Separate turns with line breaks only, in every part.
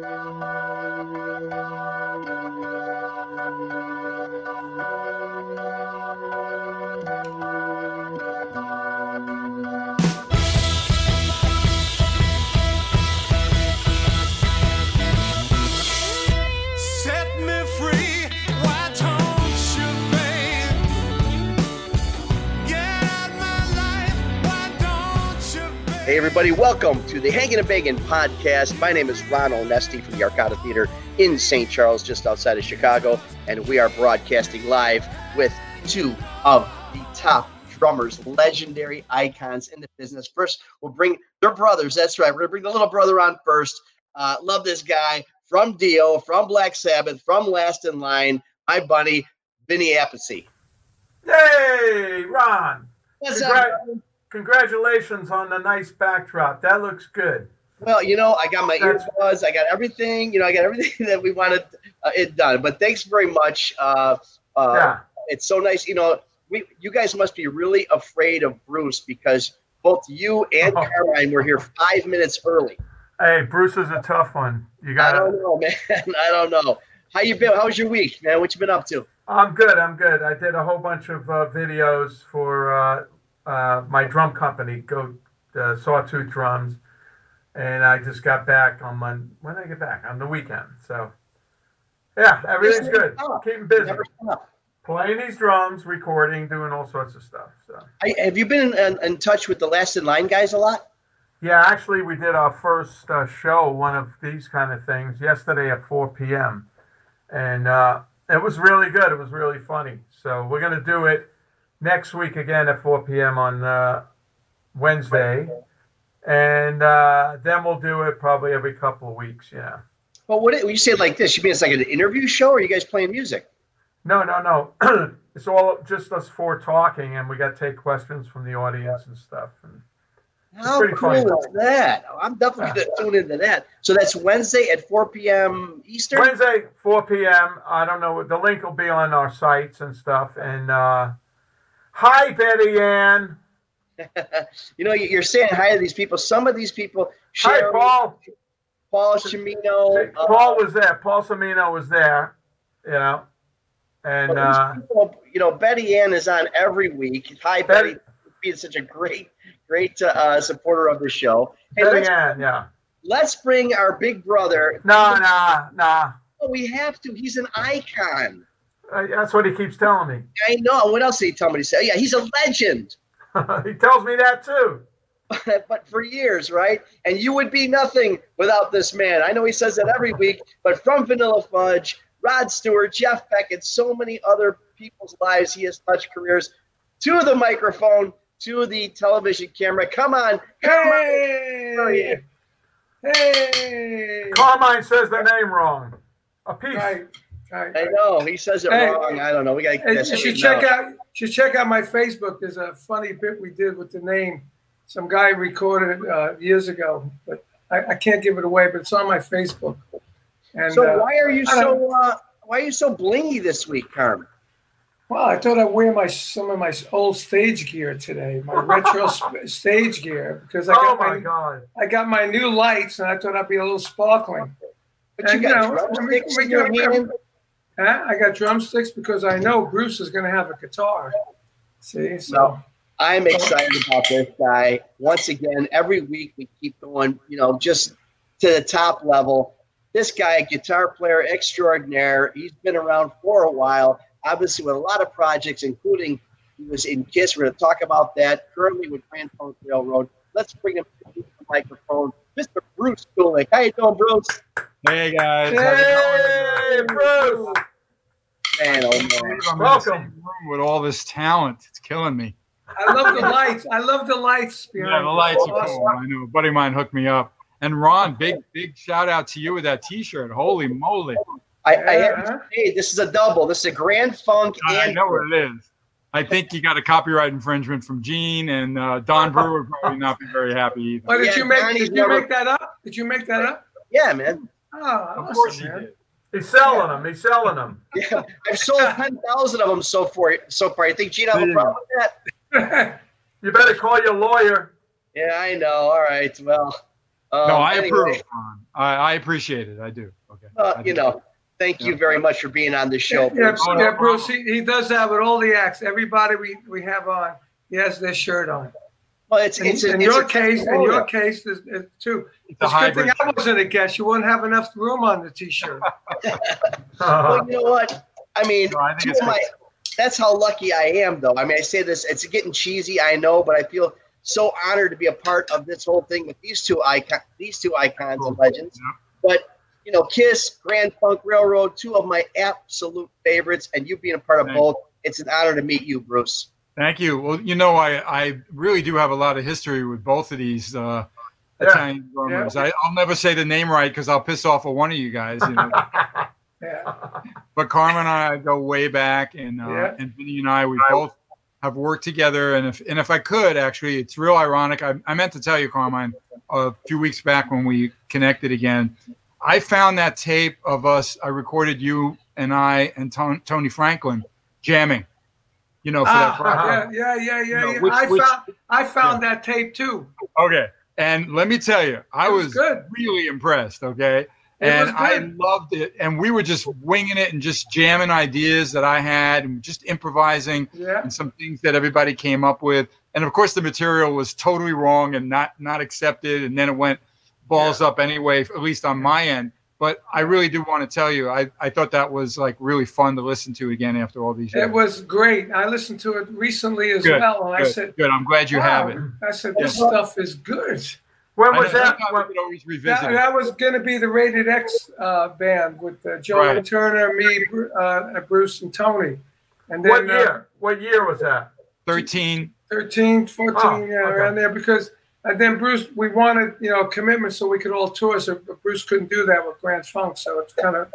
Set
Hey, everybody, welcome to the Hanging and Bangin' podcast. My name is Ron Onesti from the Arcada Theater in St. Charles, just outside of Chicago, and we are broadcasting live with two of the top drummers, legendary icons in the business. First, we'll bring their brothers. That's right. We're going to bring the little brother on first. Uh, love this guy from Dio, from Black Sabbath, from Last in Line, my buddy, Vinny Appice.
Hey, Ron.
What's up?
Congratulations on the nice backdrop. That looks good.
Well, you know, I got my earbuds. I got everything. You know, I got everything that we wanted uh, it done. But thanks very much. Uh, uh,
Yeah.
It's so nice. You know, we you guys must be really afraid of Bruce because both you and
Oh.
Carmine were here five minutes early.
Hey, Bruce is a tough one. You got.
I
don't
know, man. I don't know. How you been? How was your week, man? What you been up to?
I'm good. I'm good. I did a whole bunch of uh, videos for uh, my drum company, Go uh, Sawtooth Drums, and I just got back on Monday. When did I get back? On the weekend. So, yeah, everything's good. Keeping busy. Playing these drums, recording, doing all sorts of stuff. So.
I, have you been in, in touch with the Last in Line guys a lot?
Yeah, actually, we did our first uh, show, one of these kind of things, yesterday at 4 p.m. And uh, it was really good. It was really funny. So we're going to do it next week again at 4 p.m. on uh, Wednesday. And uh, then we'll do it probably every couple of weeks. Yeah.
Well, what when you say it like this, you mean it's like an interview show, or are you guys playing music?
No, no, no. it's all just us four talking, and we got to take questions from the audience and stuff. And
How cool
funny.
is that? I'm definitely going to tune into that. So that's Wednesday at 4 p.m. Eastern.
Wednesday, 4 p.m. I don't know. The link will be on our sites and stuff. And uh, hi, Betty Ann.
you know, you- you're saying hi to these people. Some of these people,
Hi, Paul.
Paul Chimino, uh,
Paul was there. Paul Samino was there. You know, and uh,
people, you know, Betty Ann is on every week. Hi, Betty,
Betty-
being such a great, great uh, supporter of the show. Hey,
Betty
let's,
Ann. Yeah.
let's bring our big brother.
No, no, no.
We have to. He's an icon.
Uh, that's what he keeps telling me.
I know. What else did he tell me to say? Yeah, he's a legend.
he tells me that too.
but for years, right? And you would be nothing without this man. I know he says that every week, but from Vanilla Fudge, Rod Stewart, Jeff Beck, and so many other people's lives, he has touched careers to the microphone, to the television camera. Come on, come on.
Hey! Hey!
Carmine says the name wrong. A piece.
Right, right.
I know he says it
Hey.
wrong. I don't know. We gotta.
you should check out. You should check out my Facebook. There's a funny bit we did with the name. Some guy recorded it uh, years ago, but I, I can't give it away. But it's on my Facebook. And
So
uh,
why are you so uh, why are you so blingy this week, Carmine?
well, I thought I'd wear my some of my old stage gear today, my retro stage gear, because I
Oh
got
my
my,
God.
I got my new lights, and I thought I'd be a little sparkling.
But you got
you know,
drumsticks
we-
in your hand.
Huh? I got drumsticks because I know Bruce is going to have a guitar. See, so
No. I'm excited about this guy. Once again, every week we keep going, you know, just to the top level. This guy, guitar player extraordinaire, he's been around for a while, obviously with a lot of projects, including he was in Kiss. We're going to talk about that. Currently with Grand Funk Railroad. Let's bring him to the microphone, Mr. Bruce Kulick. How you doing, Bruce?
Hey guys.
Hey, Bruce.
Man, oh man.
I'm
Welcome.
same room with all this talent. It's killing me.
I love the lights. I love the lights.
Yeah, the
you.
lights are
Awesome.
cool. I know. A buddy of mine hooked me up. And Ron, big big shout out to you with that T-shirt. Holy moly!
I, I have
Yeah.
to say, this is a double. This is a Grand Funk
I
and
know what it is. I think you got a copyright infringement from Gene, and uh, Don Brewer would probably not be very happy either.
Oh, did
Yeah,
you make?
Donnie's
Did you
never-
make that up? Did you make that up?
yeah, man.
Oh,
Of
awesome,
course you
man.
did.
He's selling them. He's selling them.
Yeah, I've sold ten thousand of them so far. So far, I think Gene have a problem with that.
You better call your lawyer.
Yeah, I know. All right. Well, um,
no, I
anyway,
approve. I, I appreciate it. I do. Okay.
Uh,
I
you
do.
know, thank you very much for being on the show.
Yeah,
Bruce.
Yeah, Bruce. He, he does that with all the acts. Everybody we, we have on, he has their shirt on.
Well, it's
In,
it's a,
in
it's
your
a
case, in
Corona.
your case, is, is too.
It's
It's a good thing
hybrid.
I wasn't a guest. You wouldn't have enough room on the t-shirt.
Well, you know what? I mean,
No, I
two of my, that's how lucky I am, though. I mean, I say this, it's getting cheesy, I know, but I feel so honored to be a part of this whole thing with these two icon, these two icons and legends. But you know, Kiss, Grand Funk Railroad, two of my absolute favorites, and you being a part of
Thank
both, it's an honor to meet you, Bruce.
Thank you. Well, you know, I, I really do have a lot of history with both of these uh,
Yeah.
Italian drummers. I, I'll never say the name right because I'll piss off of one of you guys. You know.
Yeah.
but Carmine and I go way back, and uh,
Yeah.
and Vinny and I, we both have worked together. And if and if I could, actually, it's real ironic. I, I meant to tell you, Carmine, a few weeks back when we connected again. I found that tape of us. I recorded you and I and Tony Franklin jamming. You know, for that
Ah, yeah, yeah, yeah, yeah.
No,
yeah.
which-
I
which-
found I found that tape too.
Okay. And let me tell you, I
was
was,
good.
really impressed. Okay.
It
and I loved it. And we were just winging it and just jamming ideas that I had and just improvising
Yeah.
and some things that everybody came up with. And of course, the material was totally wrong and not not accepted. And then it went balls up anyway, at least on my end. But I really do want to tell you, I, I thought that was like really fun to listen to again after all these years.
It was great. I listened to it recently as
Good,
well, and I said,
good. I'm glad you have it.
I said, this
Yeah.
stuff is good.
When
I
was
know,
that?
sometimes
When-
always revisit
That, that was going to be the Rated X uh, band with uh, Joe
Right.
Turner, me, Bru- uh, Bruce, and Tony. And then
what
uh,
year? What year was that?
13.
13, 14,
Oh,
yeah,
okay.
around there. Because and then Bruce, we wanted you know commitment so we could all tour. So but Bruce couldn't do that with Grand Funk, so it's kind of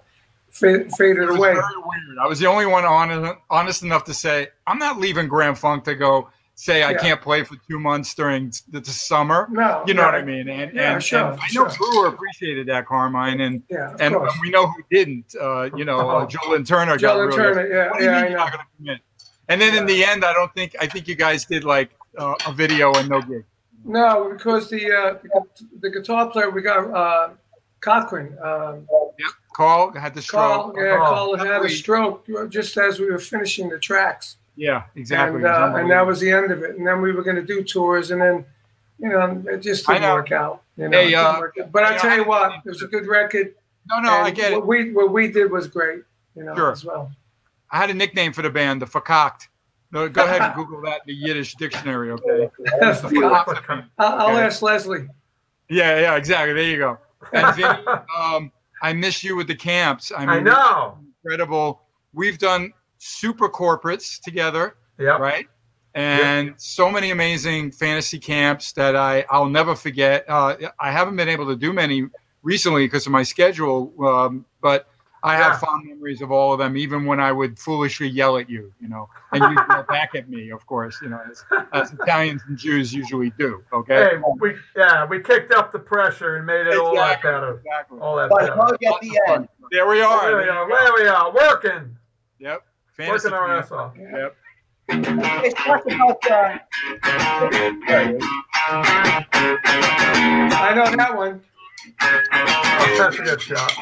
fa- faded
It was
away.
very weird. I was the only one honest, honest enough to say I'm not leaving Grand Funk to go say I
Yeah.
can't play for two months during the, summer.
No,
You know what I mean? And,
Yeah,
and,
sure,
and I know
sure.
Brewer appreciated that, Carmine, and
Yeah,
and
course.
we know who didn't. Uh, you know, uh, Joe Lynn Turner got
Joe and
really.
Turner, yeah,
What do you
yeah,
mean you're not gonna commit? And then in the end, I don't think I think you guys did like uh, a video and no gig.
No, because the uh, the, the guitar player we got uh, Cochran. Um,
Karl had the
Karl,
stroke.
yeah,
Oh.
Karl had a stroke just as we were finishing the tracks,
Yeah, exactly.
and uh, and that was the end of it. And then we were going to do tours, and then you know it just
I
didn't work out. You know,
Hey, uh,
work out. but I tell you what, it was a good record.
no, no, I
and
get it.
What we what we did was great. You know,
Sure.
as well.
I had a nickname for the band, the Fakakt. No, go ahead and Google that in the Yiddish dictionary, okay?
I'll, I'll ask Leslie.
Yeah, yeah, exactly. There you go. And Vinny, um, I miss you with the camps. I mean,
I know.
incredible. We've done super corporates together,
Yeah.
right? And so many amazing fantasy camps that I I'll never forget. Uh, I haven't been able to do many recently because of my schedule, um, but I
Yeah.
have fond memories of all of them, even when I would foolishly yell at you, you know, and you yell back at me, of course, you know, as, as Italians and Jews usually do. Okay.
Hey, we yeah, we kicked up the pressure and made it all that
Exactly,
better.
exactly.
All that
But
better.
hug at the end.
There we are.
There we are. There we are. Working.
Yep. Fantasy
Working our ass off.
Yep.
You guys talked about uh,
I know that one.
Oh, that's a good shot.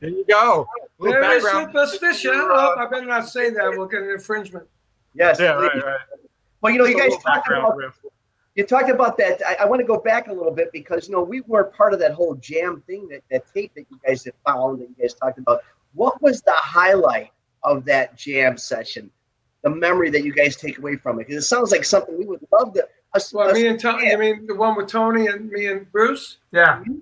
There you go. Little
There is
background.
superstition. Oh, I better not say that. We'll get an infringement.
yes.
Yeah, right, right.
Well, you know, you
Just a
guys
talk
about
riff.
You talked about that. I, I want to go back a little bit because you know we were part of that whole jam thing, that, that tape that you guys had found that you guys talked about. What was the highlight of that jam session? The memory that you guys take away from it, because it sounds like something we would love to. Us,
Well,
us-
me and Tony. I mean, the one with Tony and me and Bruce.
Yeah. Mm-hmm.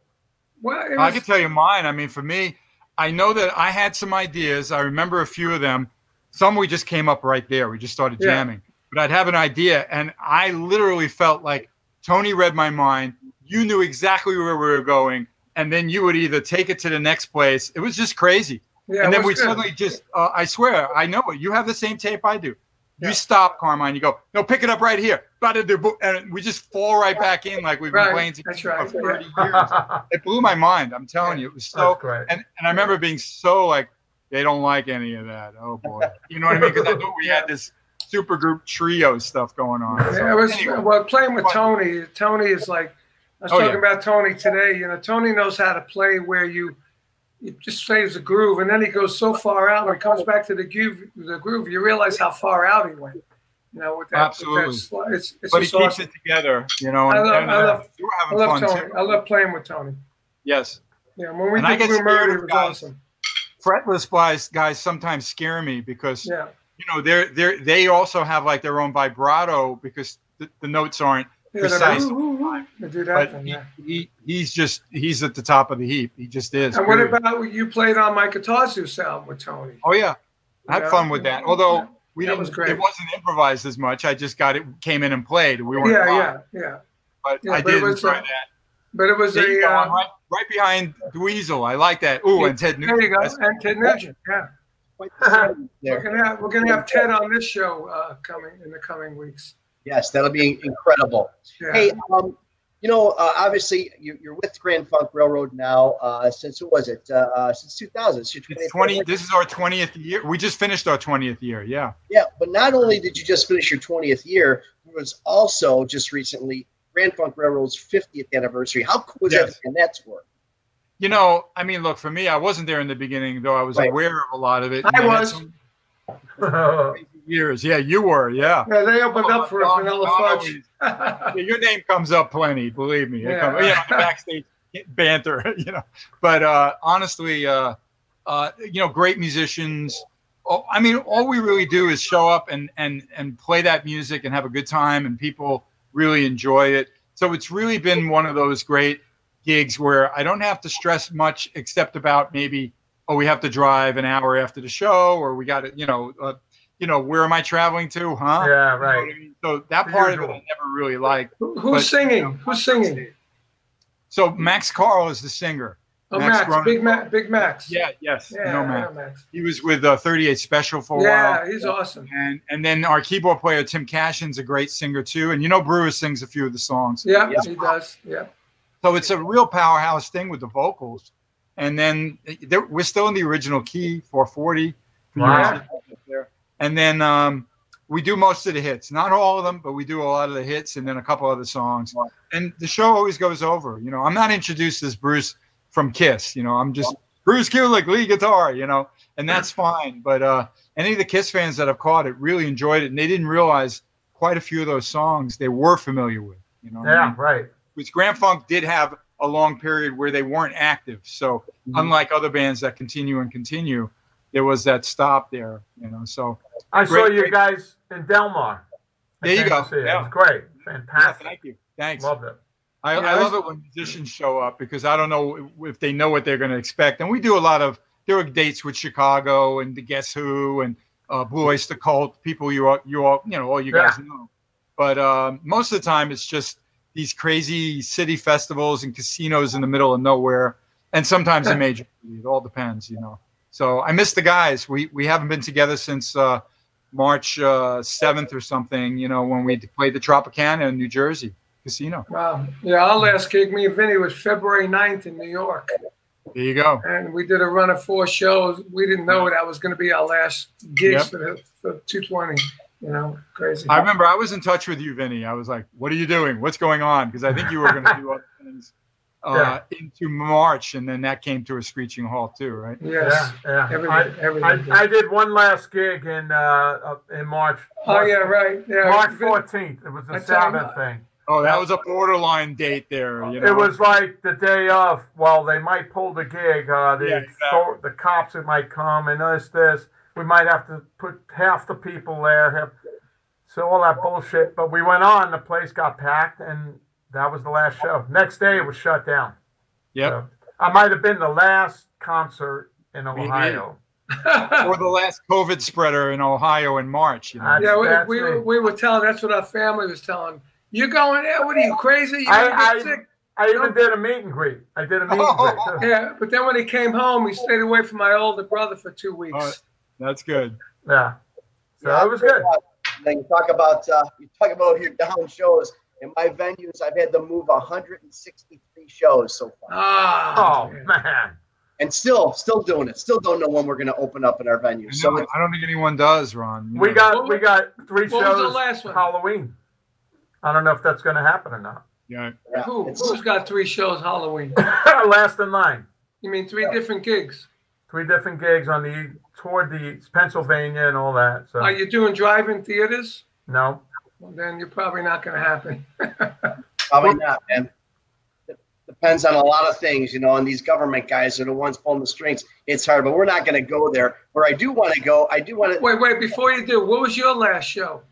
Well, it
I can tell you mine. I mean, for me, I know that I had some ideas. I remember a few of them. Some we just came up right there. We just started
Yeah.
jamming. But I'd have an idea, and I literally felt like Tony read my mind. You knew exactly where we were going, and then you would either take it to the next place. It was just crazy.
yeah,
and then we
was good.
suddenly just, uh, I swear, I know it. You have the same tape I do.
Yeah.
You stop, Carmine. You go, no, pick it up right here. Ba-da-da-boo, And we just fall right back in like we've been
Right,
playing together
right,
for 30 years. It blew my mind. I'm telling you, it was so
That's great.
and, and I remember being so like, they don't like any of that. Oh boy, you know what I mean? Because I thought we had this super group trio stuff going on. So,
Yeah, it was
anyway,
well playing with Tony. Tony is like I was
Oh,
talking
yeah.
about Tony today. You know, Tony knows how to play where you it just plays a groove, and then he goes so far out. When he comes back to the groove, the groove, you realize how far out he went. You know, with that,
Absolutely.
With that it's it's
but he keeps
awesome.
it together, you know.
I love-
and,
I love- I love Tony.
too.
I love playing with Tony.
Yes,
Yeah, when we
And
did Blue Murder, it was
guys.
awesome.
fretless guys guys sometimes scare me because
Yeah,
you know they're they they also have like their own vibrato because the, the notes aren't
yeah
Precise.
They do that
but
thing.
he,
Yeah.
he he's just he's at the top of the heap he just is
And what
period.
about you played on my Guitar Zeus album with Tony?
oh yeah I had
Yeah.
fun with that although we
That
didn't
was great.
it wasn't improvised as much I just got it came in and played we weren't
Yeah,
live,
yeah, yeah.
but I
but
did enjoy
uh,
that
But it was
There
a uh,
right, right behind Dweezil. I like that. Ooh, and Ted Nugent.
There you go. And Ted Nugent. Yeah. We're gonna have we're gonna have Ted on this show uh, coming in the coming weeks.
Yes, that'll be incredible.
Yeah.
Hey, um, you know, uh, obviously you, you're with Grand Funk Railroad now uh, since who was it? Uh, uh, since 2000. It's your
It's 20. This is our 20th year. We just finished our 20th year. Yeah.
Yeah, but not only did you just finish your 20th year, it was also just recently Grand Funk Railroad's 50th anniversary. How cool is
Yes.
that and that tour?
You know, I mean, look, for me, I wasn't there in the beginning, though I was
Right.
aware of a lot of it.
I was.
some Years. Yeah, you were. Yeah.
Yeah, they opened up for
Don-
Vanilla Fudge.
yeah, your name comes up plenty, believe me.
Yeah.
comes- the backstage banter, you know. But uh, honestly, uh, uh, you know, great musicians. Oh, I mean, all we really do is show up and and and play that music and have a good time, and people really enjoy it. So it's really been one of those great gigs where I don't have to stress much except about maybe oh we have to drive an hour after the show or we got to you know uh, you know where am I traveling to huh
yeah,
You know
right.
I mean? So that part of it. I never really liked.
Who-
But,
Who's
you
singing?
know,
Who's singing?
So Max Carl is the singer.
Oh,
Max
Max, Big Max, Big Max.
Yeah, yes,
yeah,
I Max.
Max.
He was with uh, 38 Special for a
Yeah,
while.
he's awesome.
And and then our keyboard player Tim Cashion's a great singer too. And you know Brewer sings a few of the songs.
Yeah,
Yeah.
he does. Yeah.
So it's a real powerhouse thing with the vocals. And then there, we're still in the original key, 440.
Wow.
And then um, we do most of the hits, not all of them, but we do a lot of the hits and then a couple other songs. And the show always goes over. You know, I'm not introduced as Bruce from Kiss. You know, I'm just Bruce Kulick, lead guitar. You know, and that's fine. But uh, any of the Kiss fans that have caught it really enjoyed it, and they didn't realize quite a few of those songs they were familiar with. You know, what I
Yeah,
mean?
right.
Which Grand Funk did have a long period where they weren't active. So
Mm-hmm.
unlike other bands that continue and continue, there was that stop there. You know, so
I saw you
great.
guys in Delmar.
There you go.
see it.
Yeah.
was great.
yeah,
Fantastic.
thank you, thanks.
Loved it.
I,
Yeah,
I
I
love it when musicians show up because I don't know if they know what they're going to expect, and we do a lot of there are dates with Chicago and the Guess Who and uh, Blue Oyster Cult, people you all you all you know all you guys know, but um, most of the time it's just these crazy city festivals and casinos in the middle of nowhere, and sometimes a major. It all depends, you know. So I miss the guys. We we haven't been together since uh, March uh, seventh or something. You know when we played the Tropicana in New Jersey casino.
Wow. Yeah, our last gig, me and Vinny, was February 9th in New York.
There you go.
And we did a run of four shows. We didn't know that was going to be our last gigs
Yep.
for, the, for 220. You know, crazy.
I remember I was in touch with you, Vinny. I was like, "What are you doing? What's going on?" Because I think you were going to do other things uh, into March, and then that came to a screeching halt too, right?
yes.
Yeah, yeah.
Everything,
I,
everything.
I, I did one last gig in uh, uh, in March.
oh, yeah, right. Yeah.
March 14th. It was
I
a
tell
Sabbath thing.
Oh, that was a borderline date there. You know?
It was like the day of. Well, they might pull the gig. Uh, the
Yeah, exactly.
the cops that might come and this this. We might have to put half the people there. Have, so all that bullshit. But we went on. The place got packed, and that was the last show. Next day it was shut down.
Yep.
So, I might have been the last concert in Ohio.
or the last COVID spreader in Ohio in March. You know?
Yeah, we, we, were- we were telling. That's what our family was telling. You going there? What are you crazy? You
I-
gonna
I-
sick?
I even did a meet and greet. I did a meet and greet. Too.
Yeah, but then when he came home, he stayed away from my older brother for two weeks.
Oh, That's good.
Yeah. So
Yeah,
it was good.
Then you talk about uh, you talk about your down shows. In my venues, I've had to move 163 shows so far,
Ah,
Oh man.
and still, still doing it. Still don't know when we're going to open up in our
I,
venues.
know,
So
I don't think anyone does, Ron. You
We got
What
we got three
what was the last one?
Halloween. I don't know if that's going to happen or not.
Yeah.
yeah,
Who, who's got three shows Halloween?
Last in line.
You mean three different gigs?
Three different gigs on the toward the Pennsylvania and all that. So
Are you doing drive-in theaters?
no.
Well, then you're probably not going to happen.
Probably not, man. It depends on a lot of things, you know, and these government guys are the ones pulling the strings. It's hard, but we're not going to go there. Where I do want to go, I do want to.
Wait, wait. Before you do, what was your last show?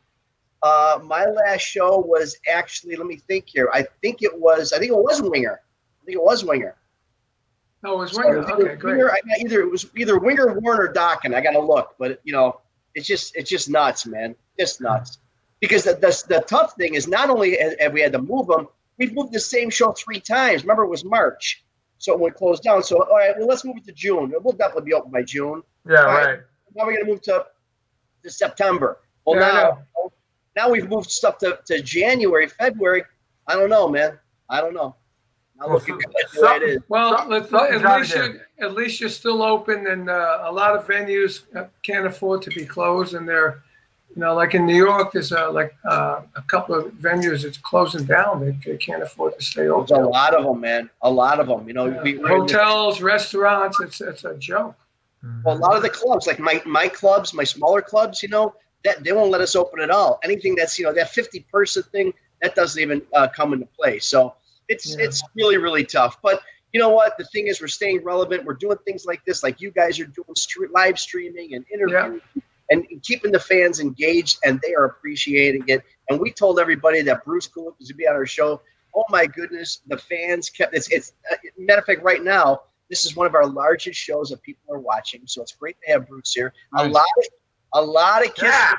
Uh, my last show was actually, let me think here. I think it was, I think it was Winger. I think it was Winger.
Oh, it was
So
Winger.
either
Okay, great.
Winger, I got either it was either Winger, Warrant, or Dokken. I got to look, but you know, it's just it's just nuts, man. Just nuts. Because the, the, the tough thing is not only have we had to move them, we've moved the same show three times. Remember, it was March, so it closed down. So all right, well, let's move it to June. We'll definitely be open by June.
Yeah,
Right.
right.
Now we're gonna move to, to September. Well,
Yeah,
now now we've moved stuff to, to January, February. I don't know, man. I don't know. Not
Well,
looking
so-
good the way it is.
Well, let's, at least you're, at least you're still open, and uh, a lot of venues uh, can't afford to be closed, and they're, you know, like in New York, there's uh, like uh, a couple of venues that's closing down. They, they can't afford to stay open.
There's a lot of them, man. A lot of them. You know,
Yeah.
we, we-
Hotels, restaurants, it's it's a joke.
well, a lot of the clubs, like my my clubs, my smaller clubs, you know, that they won't let us open at all. Anything that's you know that 50 person thing that doesn't even uh, come into play. So it's
Yeah.
it's really really tough. But you know what? The thing is, we're staying relevant. We're doing things like this, like you guys are doing live streaming and interviews. And keeping the fans engaged, and they are appreciating it. And we told everybody that Bruce Kulick was to be on our show. Oh my goodness, the fans kept it's. It's uh, matter of fact, right now this is one of our largest shows that people are watching. So it's great to have Bruce here. A lot, of, a lot of kids
Yeah.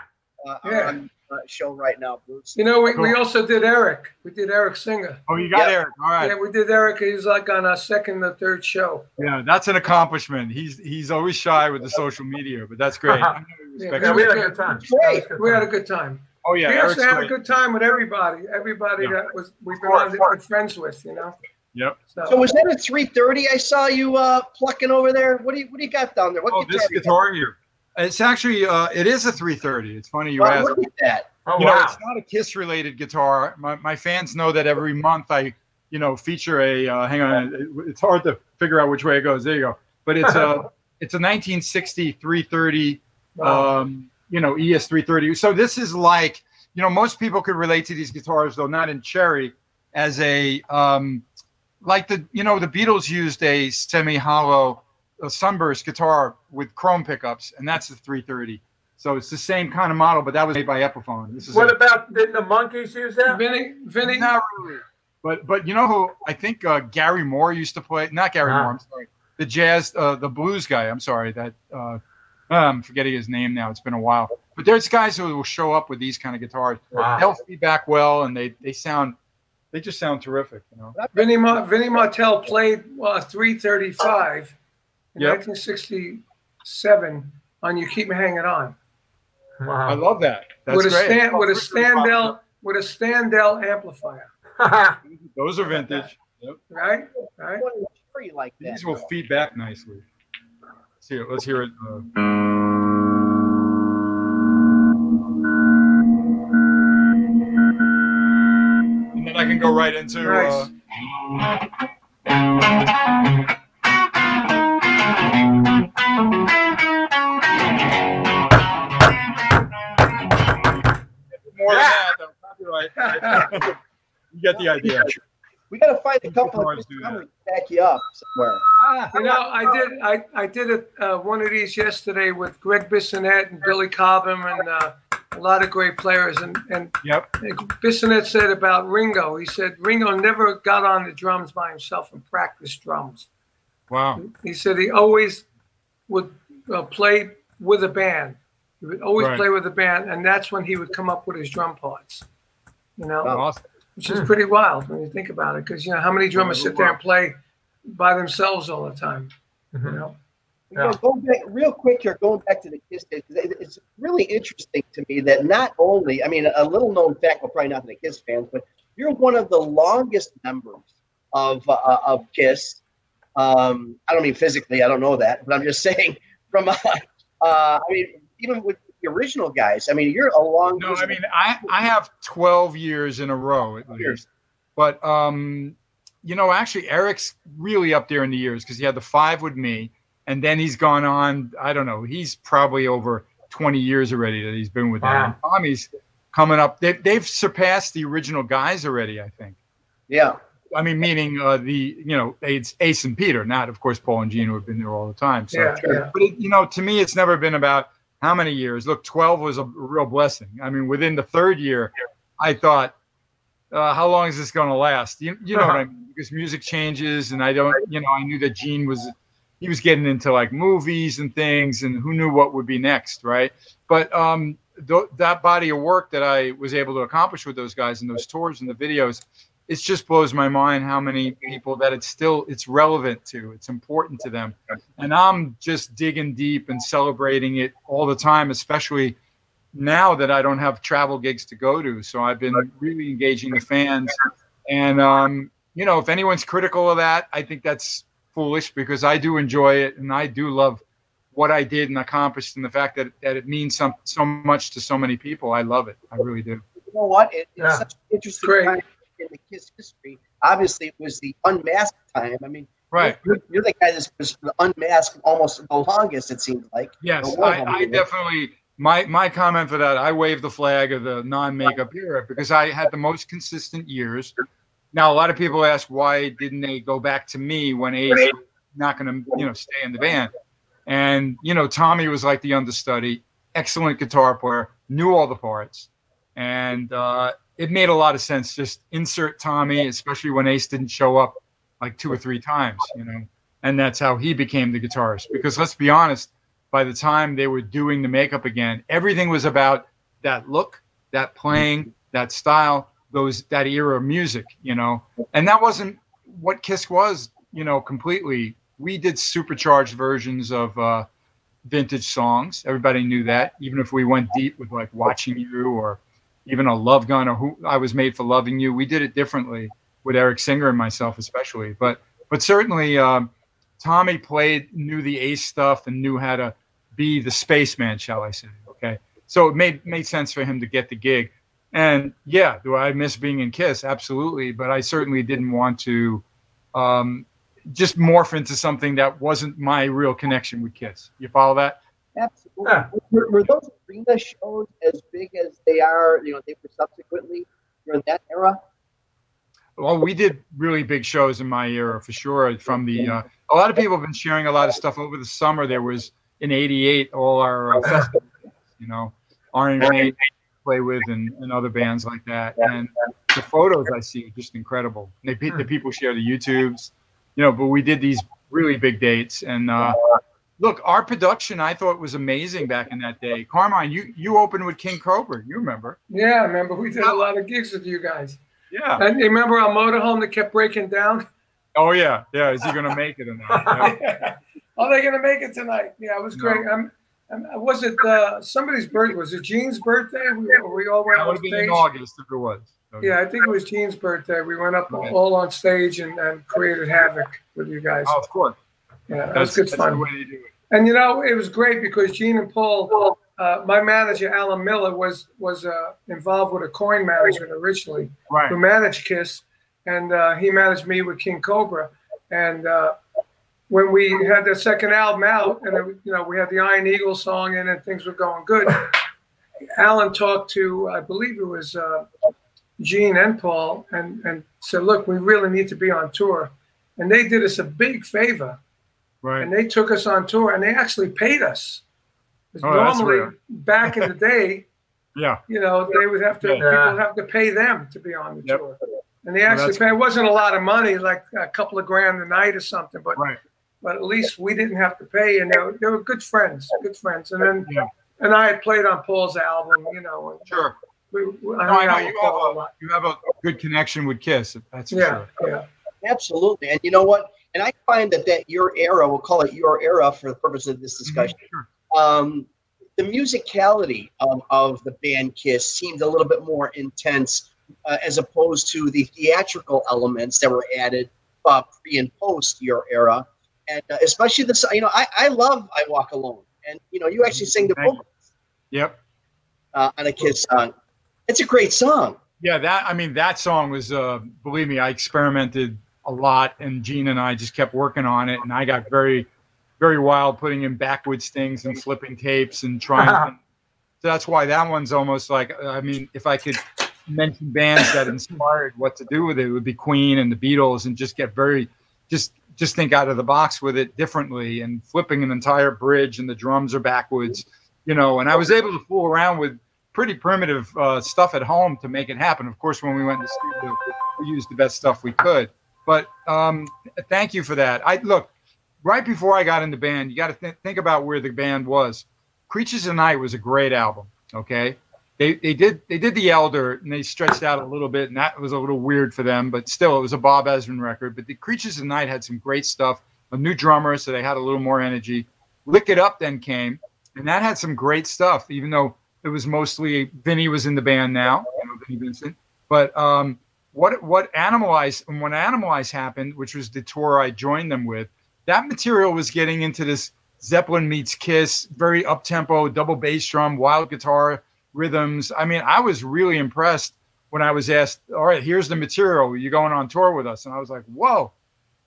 uh,
Yeah.
on show right now, Bruce.
You know, we, we also did Eric. We did Eric Singer.
Oh, you got
Yeah.
Eric. All right.
Yeah, we did Eric. He's like on our second or third show.
Yeah, that's an accomplishment. He's he's always shy with the social media, but that's great. I know he
Yeah,
Yeah, we had a good time.
Great.
That was a good
We had a good time.
oh yeah,
we
Eric's
actually had a good time with everybody. Everybody
Yeah.
that was we've been
Of
on
course.
been friends with, you know.
Yep.
So,
So was that at three thirty? I saw you uh, plucking over there. What do you What do you got down there? What
Oh, this
you got?
guitar here. It's actually uh, it is a 330. It's funny you
Wow,
asked.
look at that.
Oh
you know,
wow.
it's not a Kiss related guitar. My, my fans know that every month I, you know, feature a. Uh, hang on, it- it's hard to figure out which way it goes. There you go. But it's a it's a 1960 330.
wow.
Um, you know, ES 330. So this is like, you know, most people could relate to these guitars, though not in cherry, as a um, like the you know the Beatles used a semi hollow a sunburst guitar with chrome pickups, and that's the 330. So it's the same kind of model, but that was made by Epiphone. This is
What
a-
about didn't the Monkees use that?
Vinny, Vinny,
not really. But but you know who I think uh, Gary Moore used to play? Not Gary
Ah.
Moore. I'm sorry. The jazz, uh, the blues guy. I'm sorry that uh, I'm forgetting his name now. It's been a while. But there's guys who will show up with these kind of guitars.
Wow.
They'll feedback well, and they they sound they just sound terrific. You know.
Vinny, Mar- Vinny Martell played uh, 335 in
Yep.
1967 on "You Keep Me Hanging On"
I love that. That's
with a
great.
stand with a Standell with a Standell amplifier.
Those are vintage. Yep.
Right, right.
What a cherry like that.
These will feed back nicely. Let's hear it. Let's hear it. Uh, and then I can go right into. Uh,
Nice.
More
Yeah.
than that. though. Copyright. you get the idea.
We got to find a couple of
Guitars do that.
numbers to back you up somewhere.
You know, I did I, I did it uh, one of these yesterday with Greg Bissonette and Billy Cobham and uh, a lot of great players. And and
Yep.
Bissonette said about Ringo, he said Ringo never got on the drums by himself and practiced drums.
Wow.
He said he always would uh, play with a band. He would always
Right.
play with a band, and that's when he would come up with his drum parts. You know,
Awesome.
which is pretty wild when you think about it, because you know how many drummers sit there and play by themselves all the time. You
Mhm.
know,
You know, going back real quick here, going back to the Kiss days, 'cause it- it's really interesting to me that not only, I mean, a little known fact, well, probably not to the Kiss fans, but you're one of the longest members of uh, of Kiss. Um, I don't mean physically, I don't know that, but I'm just saying from, uh, uh, I mean, even with the original guys, I mean, you're a long.
No, I mean, I, I have 12 years in a row at
Years.
least. But, um, you know, actually, Eric's really up there in the years because he had the five with me. And then he's gone on, I don't know, he's probably over 20 years already that he's been with them.
Wow.
Tommy's coming up. They, they've surpassed the original guys already, I think.
yeah,
I mean, meaning uh, the, you know, it's Ace and Peter, not, of course, Paul and Gene who have been there all the time. So,
yeah, yeah.
but it, you know, to me, it's never been about how many years. Look, twelve was a real blessing. I mean, within the third year, I thought, uh, how long is this going to last? You, you know what I mean? Because music changes, and I don't, you know, I knew that Gene was, he was getting into like movies and things, and who knew what would be next, right? But um, th- that body of work that I was able to accomplish with those guys and those tours and the videos, it just blows my mind how many people that it's still it's relevant to, it's important to them and I'm just digging deep and celebrating it all the time, especially now that I don't have travel gigs to go to. So I've been really engaging the fans, and um, you know, if anyone's critical of that, I think that's foolish because I do enjoy it and I do love what I did and accomplished, and the fact that that it means some so much to so many people. I love it. I really do.
you know what? It, it's
Yeah.
such an interesting
Great.
time in the Kiss history. Obviously, it was the unmasked time. I mean,
Right.
You're, you're the guy that's was unmasked almost the longest. It seems like.
Yes, I, I definitely my my comment for that. I waved the flag of the non-makeup era because I had the most consistent years. Now a lot of people ask why didn't they go back to me when Ace was not going to you know stay in the band, and you know Tommy was like the understudy, excellent guitar player, knew all the parts, and uh, it made a lot of sense. Just insert Tommy, especially when Ace didn't show up like two or three times, you know, and that's how he became the guitarist. Because let's be honest by the time they were doing the makeup again, everything was about that look, that playing, that style, those that era of music, you know. And that wasn't what Kiss was, you know, completely. We did supercharged versions of uh, vintage songs. Everybody knew that, even if we went deep with like "Watching You" or even a "Love Gun" or "Who I Was Made for Loving You." We did it differently with Eric Singer and myself, especially. But but certainly, um, Tommy played, knew the Ace stuff, and knew how to be the spaceman, shall I say? Okay, so it made made sense for him to get the gig. And yeah, do I miss being in Kiss? Absolutely, but I certainly didn't want to um, just morph into something that wasn't my real connection with Kiss. You follow that?
Absolutely.
Yeah.
Were, were those arena shows as big as they are? You know, they were subsequently during that era.
Well, we did really big shows in my era for sure. From the uh, a lot of people have been sharing a lot of stuff over the summer. There was in '88 all our uh, festivals, you know, Iron Maiden play with and, and other bands like that. And the photos I see are just incredible. They the people share the YouTubes, you know. But we did these really big dates and. Uh, Look, our production I thought was amazing back in that day. Carmine, you you opened with King Cobra, you remember?
Yeah, I remember we did a lot of gigs with you guys.
Yeah.
And you remember our motorhome that kept breaking down?
Oh yeah, yeah. Is he gonna make it or not? Yeah.
Are they gonna make it tonight? Yeah, it was great. I'm, I'm, was it uh, somebody's birthday? Was it Gene's birthday? We, we all went
That would have been in August if it was. So,
Yeah, I think it was Gene's birthday. We went up
Okay.
all on stage and, and created havoc with you guys.
Oh, of course.
Yeah, that
That's,
was good fun.
way they do it.
And you know, it was great because Gene and Paul, uh, my manager Alan Miller was was uh, involved with Aucoin management originally,
Right.
who managed Kiss, and uh, he managed me with King Cobra. And uh, when we had the second album out, and it, you know we had the Iron Eagle song in, and things were going good. Alan talked to, I believe it was uh, Gene and Paul, and and said, "Look, we really need to be on tour," and they did us a big favor
Right.
and they took us on tour and they actually paid us.
Oh, that's
normally, back in the day,
Yeah.
you know, they would have to
Yeah.
people would have to pay them to be on the
Yep.
tour, and they actually
that's
paid. It wasn't a lot of money, like a couple of grand a night or something, but
Right.
but at least we didn't have to pay, and they were, they were good friends, good friends. And then,
Yeah.
and I had played on Paul's album, you know. And
Sure.
we, we, I
No, I know you have
a
a
lot.
you have a good connection with Kiss. That's for
Yeah,
sure.
yeah.
Absolutely. And you know what? And I find that that your era, we'll call it your era for the purpose of this discussion.
Sure.
Um, the musicality of, of the band Kiss seemed a little bit more intense uh, as opposed to the theatrical elements that were added uh, pre and post your era. And uh, especially this, you know, I, I love I Walk Alone. And, you know, you actually sing the vocals
Yep.
uh, on a Kiss song. It's a great song.
Yeah, that I mean that song was uh believe me, I experimented a lot and Gene and I just kept working on it and I got very very wild putting in backwards things and flipping tapes and trying so that's why that one's almost like I mean if I could mention bands that inspired what to do with it, it would be Queen and the Beatles and just get very just just think out of the box with it differently and flipping an entire bridge and the drums are backwards, you know, and I was able to fool around with pretty primitive uh, stuff at home to make it happen. Of course, when we went to the studio, we used the best stuff we could. But um, thank you for that. I look right before I got in the band. You got to th- think about where the band was. Creatures of Night was a great album. Okay, they they did they did the Elder and they stretched out a little bit, and that was a little weird for them. But still, it was a Bob Ezrin record. But the Creatures of Night had some great stuff. A new drummer, so they had a little more energy. Lick It Up then came, and that had some great stuff. Even though it was mostly Vinny was in the band now, you know, Vinny Vincent. But um, what what Animalize and when Animalize happened, which was the tour I joined them with, that material was getting into this Zeppelin meets Kiss, very up tempo, double bass drum, wild guitar rhythms. I mean, I was really impressed when I was asked, "All right, here's the material. You going on tour with us?" And I was like, "Whoa!"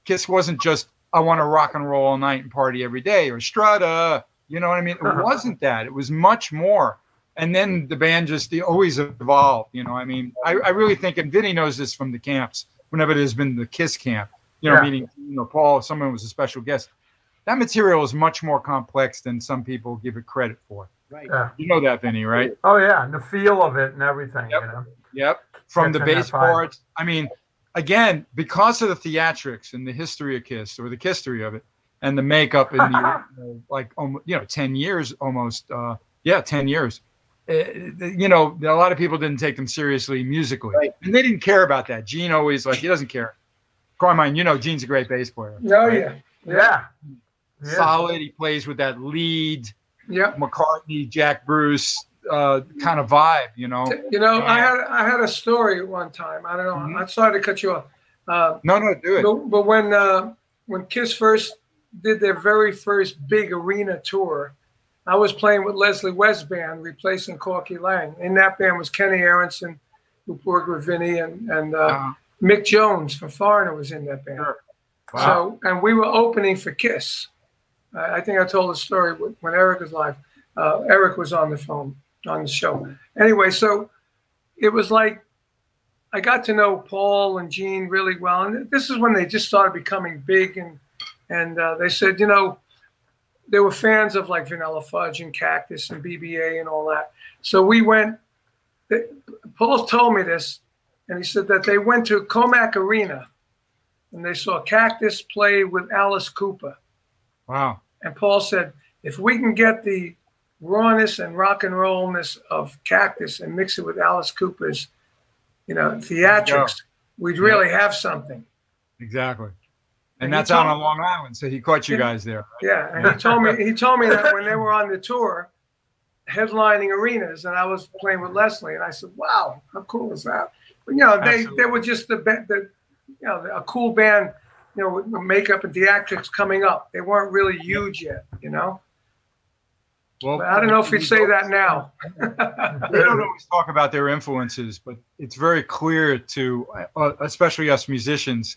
Kiss wasn't just I want to rock and roll all night and party every day or Strutter. You know what I mean? It uh-huh. wasn't that. It was much more. And then the band just they always evolved. You know, I mean, I, I really think, and Vinny knows this from the camps. Whenever there's been the Kiss camp, you know,
Yeah.
meaning you know Paul, someone was a special guest. That material is much more complex than some people give it credit for.
Right.
Yeah.
You know that, Vinny, right?
Oh yeah, and the feel of it and everything.
Yep.
You know.
Yep. From the
Gets in that
bass parts. I mean, again, because of the theatrics and the history of Kiss or the history of it and the makeup in the you know, like um, you know 10 years almost uh yeah 10 years you know a lot of people didn't take them seriously musically
Right.
and they didn't care about that gene always like he doesn't care carmine you know gene's a great bass player
Oh
right?
yeah,
Yeah. Yeah.
solid he plays with that lead
yeah.
mccartney jack bruce uh kind of vibe you know
You know, I had I had a story one time. I don't know.
Mhm.
I'm sorry to cut you off. Uh,
no no do it
but, but when uh, when Kiss first did their very first big arena tour, I was playing with Leslie West band, replacing Corky Laing. In that band was Kenny Aronson, who worked with Vinny, and and uh, Mick Jones from Foreigner was in that band.
Sure. wow.
So, and we were opening for Kiss. I, I think I told the story when when Eric was live. Uh, Eric was on the phone on the show. Anyway, so it was like I got to know Paul and Gene really well, and this is when they just started becoming big, and and uh, they said, you know, they were fans of like Vanilla Fudge and Cactus and BBA and all that. So we went. they- Paul told me this, and he said that they went to Commack Arena and they saw Cactus play with Alice Cooper.
wow
And Paul said, if we can get the rawness and rock and rollness of Cactus and mix it with Alice Cooper's, you know, theatrics, we'd really have something.
Exactly.
And
And that's out on Long Island. So he caught you guys there.
Yeah, and he told me he told me that when they were on the tour, headlining arenas, and I was playing with Leslie, and I said, "Wow, how cool is that?" But you know, they
Absolutely.
they were just the the you know a cool band, you know, with makeup and theatrics coming up. They weren't really huge yet, you know.
Well,
But I don't know if
we
you'd say that now.
They don't always talk about their influences, but it's very clear to, uh, especially us musicians,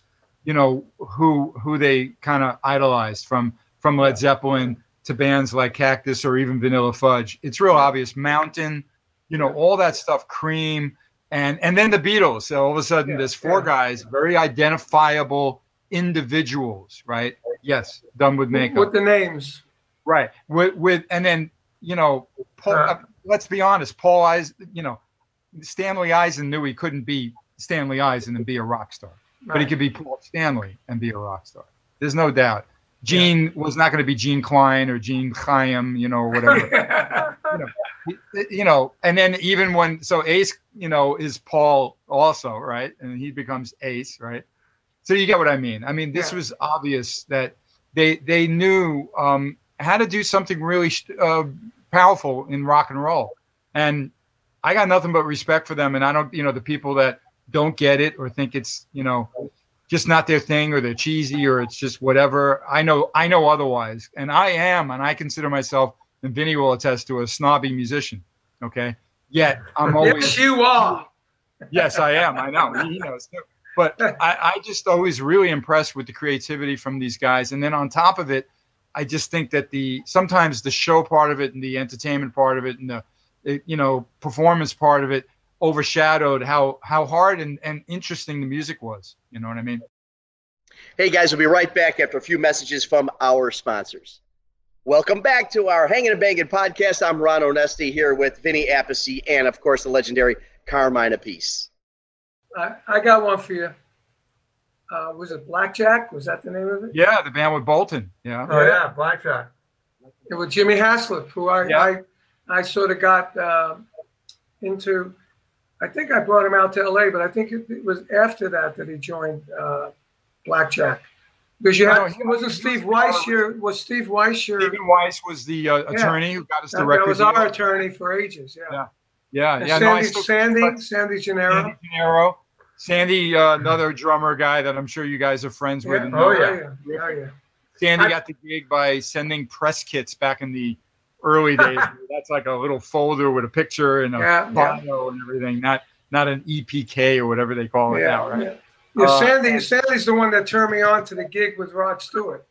you know, who who they kind of idolized from from Led Zeppelin to bands like Cactus or even Vanilla Fudge. It's real obvious. Mountain, you know, all that stuff. Cream, and and then the Beatles. So all of a sudden,
Yeah,
there's four
yeah.
guys, very identifiable individuals, right? Yes, done with makeup.
with the names.
Right. With with and then you know, Paul.
Uh.
let's be honest. Paul Eisen. You know, Stanley Eisen knew he couldn't be Stanley Eisen and be a rock star, but he could be Paul Stanley and be a rock star. There's no doubt. Gene was not going to be Gene Klein or Gene Chaim, you know, or whatever. you know, and then even when so Ace, you know, is Paul also, right? And he becomes Ace, right? So you get what I mean. I mean, this
Yeah.
was obvious that they they knew um, how to do something really uh, powerful in rock and roll, and I got nothing but respect for them. And I don't, you know, the people that don't get it or think it's, you know, just not their thing or they're cheesy or it's just whatever. I know, I know otherwise, and I am, and I consider myself, and Vinny will attest to a snobby musician. Okay, yet I'm always
yes, you are.
yes, I am. I know. He knows too. But I, I just always really impressed with the creativity from these guys. And then on top of it, I just think that the sometimes the show part of it and the entertainment part of it and the eh, you know performance part of it overshadowed how how hard and, and interesting the music was. You know what I mean?
Hey guys, we'll be right back after a few messages from our sponsors. Welcome back to our Hanging and Banging podcast. I'm Ron Onesti here with Vinny Appice and, of course, the legendary Carmine Appice.
I, I got one for you. Uh, was it Blackjack? Was that the name of it?
Yeah, the band with Bolton. Yeah.
Oh yeah, blackjack.
It was Jimmy Haslip, who I
Yeah.
I, I sort of got uh, into. I think I brought him out to LA, but I think it, it was after that that he joined uh, Blackjack. Because you had
he-
wasn't Steve Weiss your was Steve Weiss your
Stephen Weiss was the uh, attorney who got us
that,
the
that
record.
was our attorney for ages. Yeah.
Yeah. Yeah, yeah. No, I
Sandy,
still-
Sandy, Sandy Gennaro.
Sandy Gennaro. Sandy, uh, another drummer guy that I'm sure you guys are friends with.
Yeah.
and
Oh,
know.
yeah.
yeah. Oh, yeah.
Sandy
I-
got the gig by sending press kits back in the early days. That's like a little folder with a picture and a
Yeah, yeah.
bio and everything, not not an EPK or whatever they call it
Yeah,
now, right?
yeah. Yeah,
Uh,
Sandy, Sandy's the one that turned me on to the gig with Rod Stewart.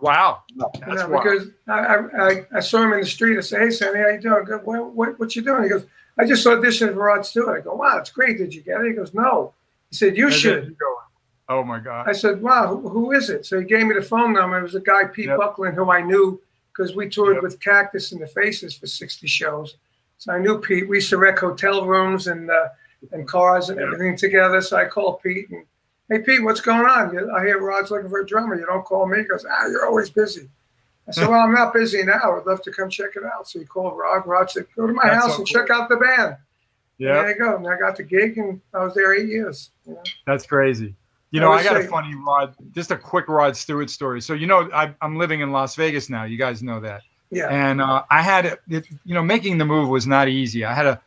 Wow,
You know,
wild.
because I, I, I- I saw him in the street. I said, "Hey, Sandy, how you doing?" I go, what, what, what you doing? He goes, "I just auditioned for Rod Stewart." I go, "Wow, it's great. Did you get it?" He goes, "No." He said, "You
And
should."
Oh my God.
I said, "Wow, who, who is it?" So he gave me the phone number. It was a guy, Pete
Yep.
Buckland, who I knew because we toured
Yep.
with Cactus and the Faces for 60 shows. So I knew Pete. We used to wreck hotel rooms and uh, and cars and
Yep.
everything together. So I called Pete and, "Hey, Pete, what's going on? I hear Rod's looking for a drummer. You don't call me." He goes, "Ah, you're always busy." I said, "Well, I'm not busy now. I'd love to come check it out." So he called Rod. Rod said, "Go to my
That's
house
so
and
cool.
check out the band."
Yeah,
there you go. And I got the gig, and I was there eight years. You know?
that's crazy. You know,
would
I got a funny Rod, just a quick Rod Stewart story. So, you know, I, I'm living in Las Vegas now. You guys know that.
Yeah.
and uh, I had it, you know making the move was not easy. I had a,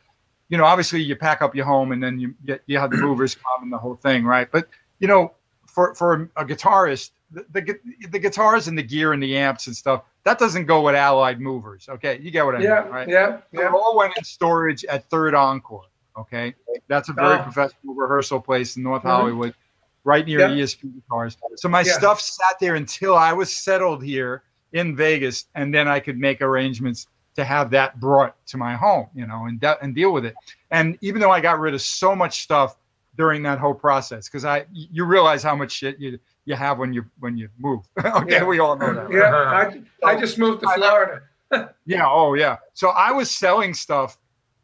you know, obviously you pack up your home and then you get you have the movers come and the whole thing, right? But you know, for for a guitarist, the, the the guitars and the gear and the amps and stuff that doesn't go with Allied movers. Okay, you get what I
Yeah.
mean, right?
Yeah.
So
Yeah.
It all went in storage at Third Encore. Okay, that's a very
Oh.
professional rehearsal place in North
Mhm.
Hollywood, right near
Yeah.
ESP Guitars. So my
Yeah.
stuff sat there until I was settled here in Vegas, and then I could make arrangements to have that brought to my home, you know, and de- and deal with it. And even though I got rid of so much stuff during that whole process, because I you realize how much shit you you have when you when you move. okay,
Yeah.
we all know that. right?
Yeah. I, I just moved to Florida.
Yeah. Oh, yeah. So I was selling stuff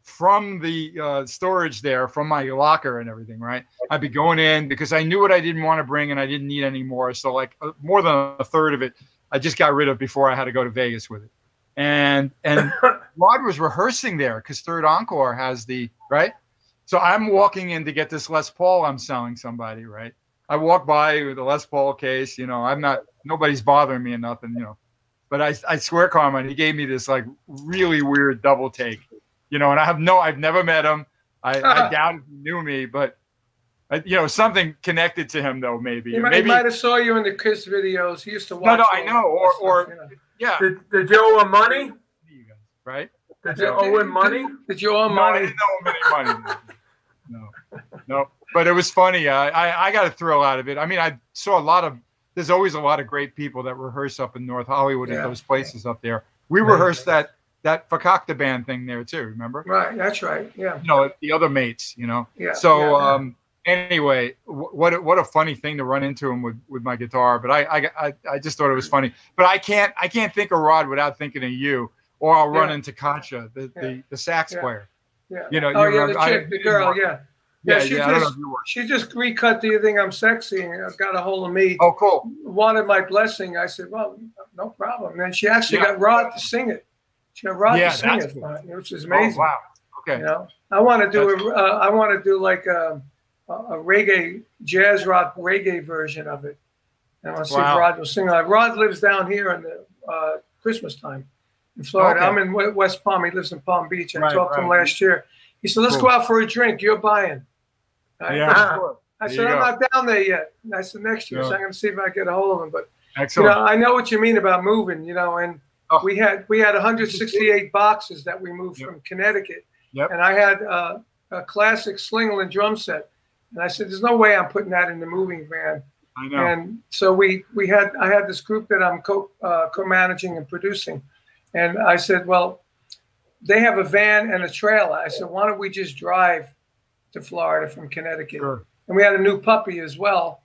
from the uh, storage there, from my locker and everything. Right. I'd be going in because I knew what I didn't want to bring and I didn't need anymore. So like uh, more than a third of it, I just got rid of before I had to go to Vegas with it. And and Rod was rehearsing there because Third Encore has the right. So I'm walking in to get this Les Paul I'm selling somebody. Right. I walk by with a Les Paul case. You know, I'm not nobody's bothering me and nothing. You know. But I, I swear, Carmine, he gave me this like really weird double take, you know. And I have no, I've never met him. I, I doubt if he knew me, but uh, you know, something connected to him though, maybe.
He, might,
maybe,
he might have saw you in the Kiss videos. He used to watch.
no,
watch.
I know, or-
stuff,
or-
you know.
yeah.
Did, did you owe him money?
Right?
Did you owe him money?
Did you owe him
No, I
money?
didn't know him any money. No, no. But it was funny. I, I, I got a thrill out of it. I mean, I saw a lot of. There's always a lot of great people that rehearse up in North Hollywood
Yeah.
at those places up there. We
Yeah.
rehearsed that that Fakakta band thing there too. Remember?
Right. That's right. Yeah.
You know, the other mates. You know.
Yeah.
So
yeah.
um, anyway, wh- what a- what a funny thing to run into him with, with my guitar. But I, I I I just thought it was funny. But I can't I can't think of Rod without thinking of you. Or I'll run
Yeah.
into Katja, the,
Yeah.
the, the sax
Yeah.
player.
yeah.
You know,
oh
you
yeah,
remember-
the
I-
chick, the girl. Yeah. Yeah,
Yeah,
she
yeah. I
just-
if you were.
She just recut. Do you think I'm sexy? And got a hold of me.
Oh, cool.
Wanted my blessing. I said, well, no problem. And she actually
Yeah.
got Rod to sing it. She got Rod
Yeah,
to sing
that's
it,
cool.
which is amazing.
Oh,
amazing.
wow. Okay.
You know, I want to do a, uh, I want to do like a, a a reggae jazz rock reggae version of it. And I want to see
Wow.
if Rod will sing. Like Rod lives down here in the uh, Christmas time in Florida.
Okay.
I'm in West Palm. He lives in Palm Beach. I
Right,
talked to him last year. He said, "Let's
Cool.
go out for a drink. You're buying." I-
Yeah.
Ah,
I said, I'm
go.
not down there yet. And I said, next year.
Yeah.
So I'm going to see if I get a hold of him. But
Excellent.
you know, I know what you mean about moving. You know, and
Oh.
we had we had 168 boxes that we moved
Yep.
from Connecticut,
Yep.
and I had uh, a classic Slingerland drum set, and I said, "There's no way I'm putting that in the moving van."
I know.
And so we we had I had this group that I'm co uh, co-managing and producing, and I said, "Well, they have a van and a trailer." I said, "Why don't we just drive to Florida from Connecticut?"
Sure.
And we had a new puppy as well.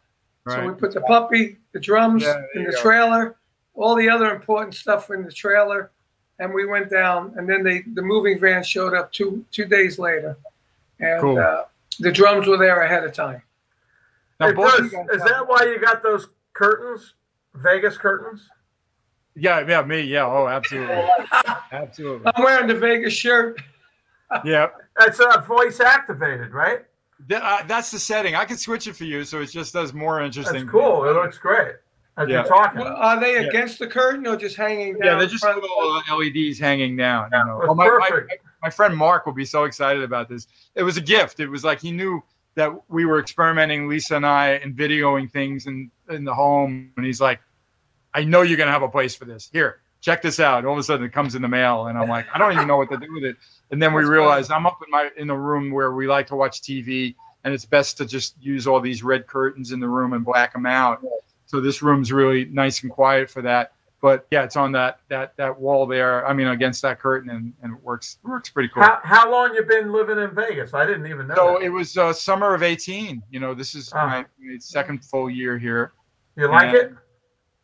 So we put the puppy, the drums
Yeah,
in the
go.
trailer, all the other important stuff in the trailer, and we went down. And then they, the moving van showed up two two days later, and
Cool.
uh, the drums were there ahead of time.
Now,
Hey,
both
Bruce, is
have-
that why you got those curtains? Vegas curtains?
Yeah, yeah, me. Yeah. Oh, absolutely. absolutely.
I'm wearing the Vegas shirt.
Yeah.
That's uh, voice activated, right?
Th- uh, that's the setting. I can switch it for you, so it just does more interesting.
That's cool. It looks great. As
Yeah.
you're talking.
Are they
Yeah.
against the curtain or just hanging down?
Yeah, they're just
front?
little uh, LEDs hanging down. You know.
That's
Oh, my, my,
perfect.
my friend Mark will be so excited about this. It was a gift. It was like he knew that we were experimenting, Lisa and I, and videoing things in, in the home. And he's like, I know you're going to have a place for this. Here, check this out. All of a sudden it comes in the mail. And I'm like, I don't even know what to do with it. And then we
That's
realized I'm up in my in the room where we like to watch TV, and it's best to just use all these red curtains in the room and black them out. So this room's really nice and quiet for that. But yeah, it's on that that that wall there. I mean, against that curtain, and, and it works works pretty cool.
How, how long you been living in Vegas? I didn't even know.
So
that.
it was uh, summer of 18. You know, this is
Ah.
my, my second full year here.
you like
Yeah.
it?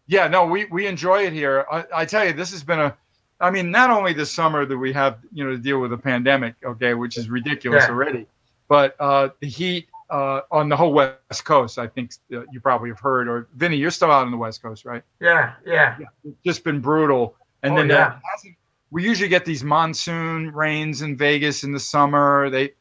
Yeah, no, we, we enjoy it here. I, I tell you, this has been a, I mean, not only this summer that we have, you know, to deal with a pandemic, okay, which is ridiculous
Yeah.
already, but uh, the heat uh, on the whole West Coast, I think uh, you probably have heard, or Vinny, you're still out on the West Coast, right?
Yeah, yeah.
It's just been brutal. And
Oh,
then
yeah.
we usually get these monsoon rains in Vegas in the summer. They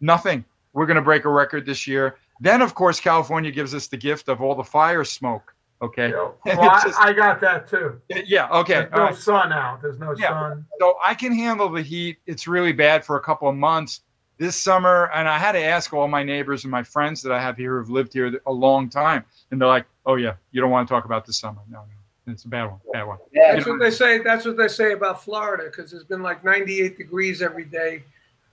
nothing. We're going to break a record this year. Then, of course, California gives us the gift of all the fire smoke. Okay.
Well, I,
just-
I got that too.
Yeah. Okay.
There's no
right.
sun out. There's no
Yeah.
sun.
So I can handle the heat. It's really bad for a couple of months this summer. And I had to ask all my neighbors and my friends that I have here who've lived here a long time. And they're like, oh, yeah, you don't want to talk about this summer. No, no. It's a bad one. Bad one.
Yeah,
That's what they say. That's what they say about Florida because it's been like 98 degrees every day.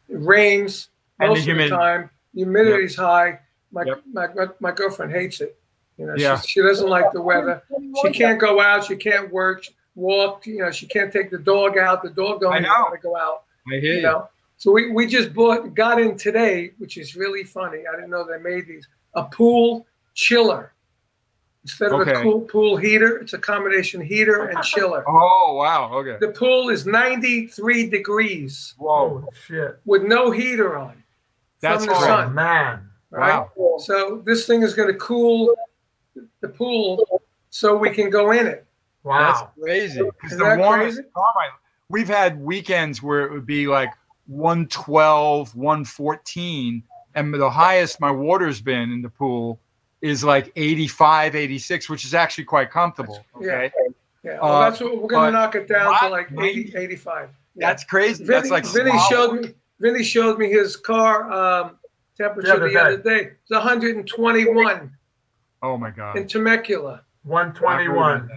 It rains
And the
most of the
humidity.
time. Humidity's high. My,
Yep.
my, my my girlfriend hates it. You know,
Yeah.
she, she doesn't like the weather. She can't go out. She can't work, walk. You know, she can't take the dog out. The dog don't
I
even
know.
want to go out.
I hear
You
you.
know, so we, we just bought got in today, which is really funny. I didn't know they made these a pool chiller instead of
Okay.
a cool pool heater. It's a combination heater and chiller.
Oh, wow. Okay.
The pool is 93 degrees
Whoa.
Shit!
with no heater on
That's
from the
great.
Oh
sun.
man!
Right? So this thing is going to cool the pool so we can go in it.
Wow.
That's crazy. Because
Is
the
that
warmest
crazy?
Carmine, we've had weekends where it would be like 112, 114. And the highest my water's been in the pool is like 85, 86, which is actually quite comfortable. Okay.
Yeah, well,
Uh,
that's what we're going
but
to knock it down to like 80, 85. Yeah.
That's crazy.
Vinny,
That's like
Vinny
swallowing.
showed me. Vinny showed me his car um, temperature
The other
the other day. It's 121
Oh my God.
in Temecula.
One twenty-one.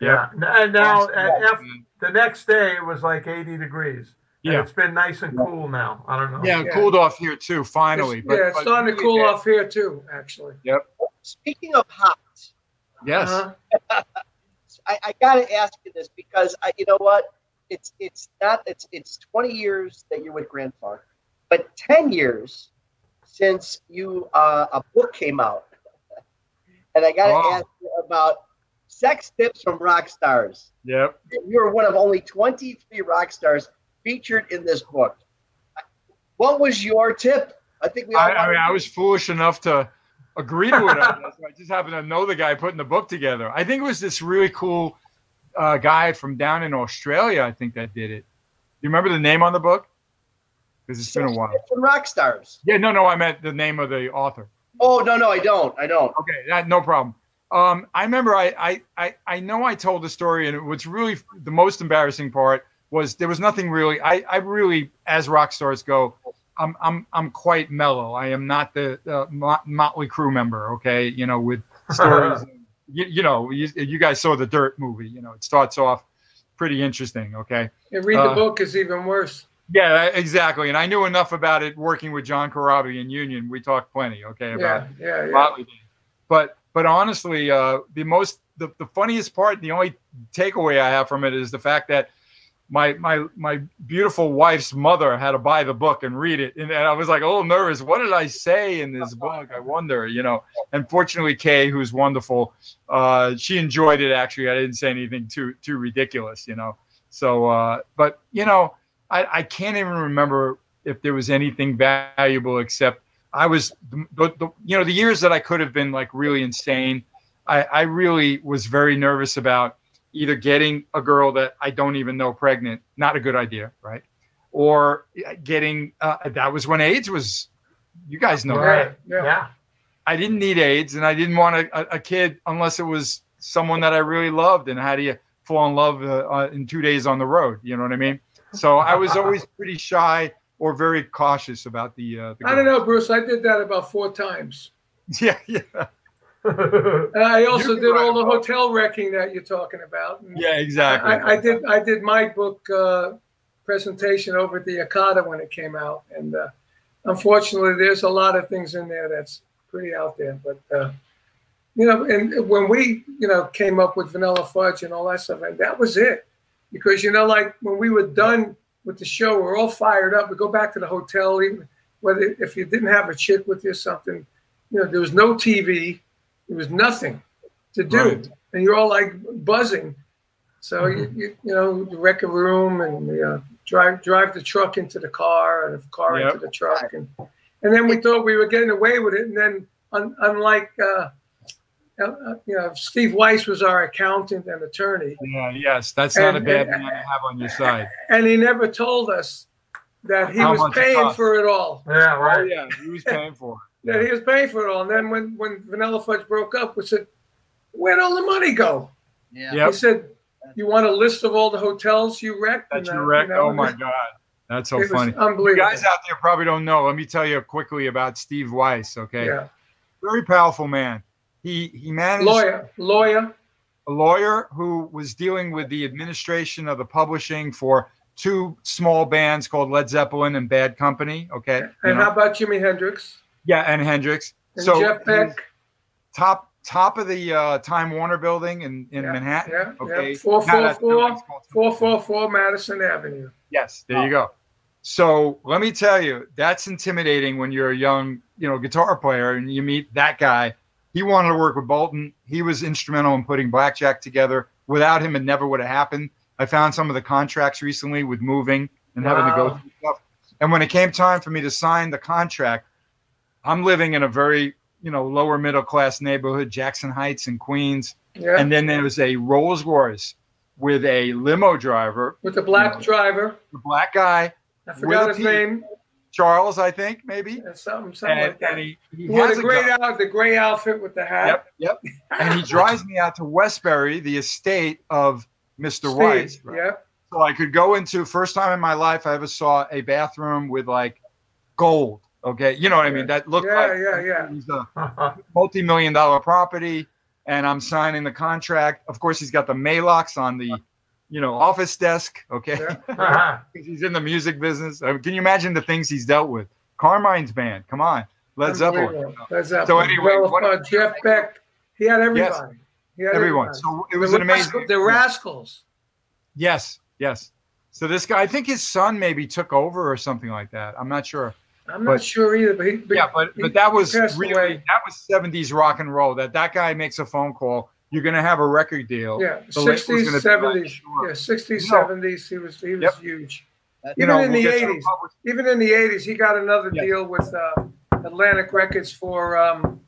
Yeah.
Yeah. And now
Awesome.
at F, the next day it was like eighty degrees. And
Yeah.
It's been nice and cool now. I don't know.
Yeah, it
Yeah.
cooled off here too, finally.
It's-
but,
yeah, it's
but
starting to cool
bad.
off here too. Actually. Yep.
Speaking of hot,
Yes.
Uh-huh.
I, I got to ask you this because I, you know what? It's it's not it's it's 20 years that you're with Grand Funk, but 10 years since you uh, a book came out, and I got to
Wow.
ask you about sex tips from rock stars.
Yep.
You are one of only 23 rock stars featured in this book. What was your tip? I think we all.
I, I mean, I was foolish enough to agree to it. I. I just happened to know the guy putting the book together. I think it was this really cool uh, guy from down in Australia. I think that did it. Do you remember the name on the book? Because it's been a while.
From rock stars.
Yeah, no, no, I meant the name of the author.
Oh no, no, I don't. I don't.
Okay, that, no problem. Um, I remember I, I, I, I know I told the story, and what's really the most embarrassing part was there was nothing really. I, I really, as rock stars go, I'm, I'm, I'm quite mellow. I am not the, the Mot- Motley Crue member. Okay, you know, with stories. you, you know, you, you guys saw the Dirt movie. You know, it starts off pretty interesting. Okay.
And read
Uh,
the book is even worse.
Yeah, exactly. And I knew enough about it working with John Corabi in Union. We talked plenty. Okay, about
Yeah, yeah, yeah.
Motley did. But but honestly, uh, the most the, the funniest part, the only takeaway I have from it is the fact that my my my beautiful wife's mother had to buy the book and read it, and, and I was like a little nervous. What did I say in this book? I wonder, you know. And fortunately, Kay, who's wonderful, uh, she enjoyed it. Actually, I didn't say anything too too ridiculous, you know. So, uh, but you know, I, I can't even remember if there was anything valuable except I was the, the, you know the years that I could have been like really insane. I, I really was very nervous about either getting a girl that I don't even know pregnant, not a good idea, right? Or getting uh, that was when AIDS was. You guys know that.
Right.
Yeah.
Yeah.
I didn't need AIDS, and I didn't want a, a, a kid unless it was someone that I really loved. And how do you fall in love uh, uh, in two days on the road? You know what I mean? So I was always pretty shy or very cautious about the. Uh, the
I don't know, Bruce. I did that about four times.
Yeah, yeah,
And I also did all the
book.
hotel wrecking that you're talking about. And
yeah, exactly.
I, I did. I did my book uh, presentation over at the Arcada when it came out, and uh, unfortunately, there's a lot of things in there that's pretty out there. But uh, you know, and when we you know came up with Vanilla Fudge and all that stuff, and that was it, because you know, like when we were done with the show, we're all fired up. We go back to the hotel, even whether if you didn't have a chick with you or something, you know, there was no TV, there was nothing to do,
Right.
and you're all like buzzing. So you, you you know you wreck a room and we, uh, drive drive the truck into the car and the car
Yep.
into the truck and and then we thought we were getting away with it and then un, unlike uh, uh, you know Steve Weiss was our accountant and attorney
Yeah, yes, that's not a bad
and-
man to have on your side.
and he never told us that he
How
was paying for it all.
Yeah,
Oh
right.
yeah, he was paying for it.
That he was paying for it all. And then when when Vanilla Fudge broke up, we said, "Where'd all the money go?"
Yeah.
Yep.
He said, "You want a list of all the hotels you wrecked?"
That you wrecked.
know,
Oh my god, that's so
it was
funny. You
unbelievable.
guys out there probably don't know. Let me tell you quickly about Steve Weiss. Okay,
yeah,
very powerful man. He he managed
lawyer, lawyer.
a lawyer who was dealing with the administration of the publishing for two small bands called Led Zeppelin and Bad Company. Okay, you
And
know?
how about Jimi Hendrix
yeah, and Hendrix.
and
so
Jeff Beck?
top top of the uh, Time Warner building in in
Yeah,
Manhattan.
Yeah,
Okay,
yeah. Four
Not
four
at-
four
it's called-
four four four Madison Avenue.
Yes, there you go. So let me tell you, that's intimidating when you're a young, you know, guitar player and you meet that guy. He wanted to work with Bolton. He was instrumental in putting Blackjack together. Without him, it never would have happened. I found some of the contracts recently with moving and having to go through stuff. And when it came time for me to sign the contract, I'm living in a very, you know, lower middle class neighborhood, Jackson Heights in Queens.
Yeah,
And then there was a Rolls Royce with a limo driver,
with a black
Yeah.
driver.
the black guy,
I forgot his name.
Charles, I think maybe.
and Something, something
And,
like that.
and he, he
He
has
the
a
great out, the gray outfit with the hat.
Yep, yep. And he drives me out to Westbury, the estate of Mr.
Steve,
Weiss.
Yep.
So I could go into first time in my life I ever saw a bathroom with like gold. Okay, you know what I mean? That looked
Yeah,
like
yeah, yeah.
was a multi-million dollar property, and I'm signing the contract. Of course, he's got the Maylocks on the, you know, office desk. Okay,
Yeah.
he's in the music business. I mean, can you imagine the things he's dealt with? Carmine's band, come on, Led Zeppelin.
Led Zeppelin.
anyway,
Well,
what-
uh, Jeff Beck. He had everybody. He had
everyone.
everybody.
So it was
the
an amazing.
The Rascals.
Yes, yes. So this guy, I think his son maybe took over or something like that. I'm not sure.
I'm not sure either, but he. But
yeah, but
he-
but that was really
away.
that was 70s rock and roll. That that guy makes a phone call. You're gonna have a record deal.
Yeah,
The
sixties,
gonna be like,
seventies.
sure.
Yeah, sixties,
No.
seventies. He was he was
Yep.
huge.
That's-
you
Even
know,
in
we'll
the 80s. Even in the '80s, he got another
Yeah.
deal with uh, Atlantic Records for um,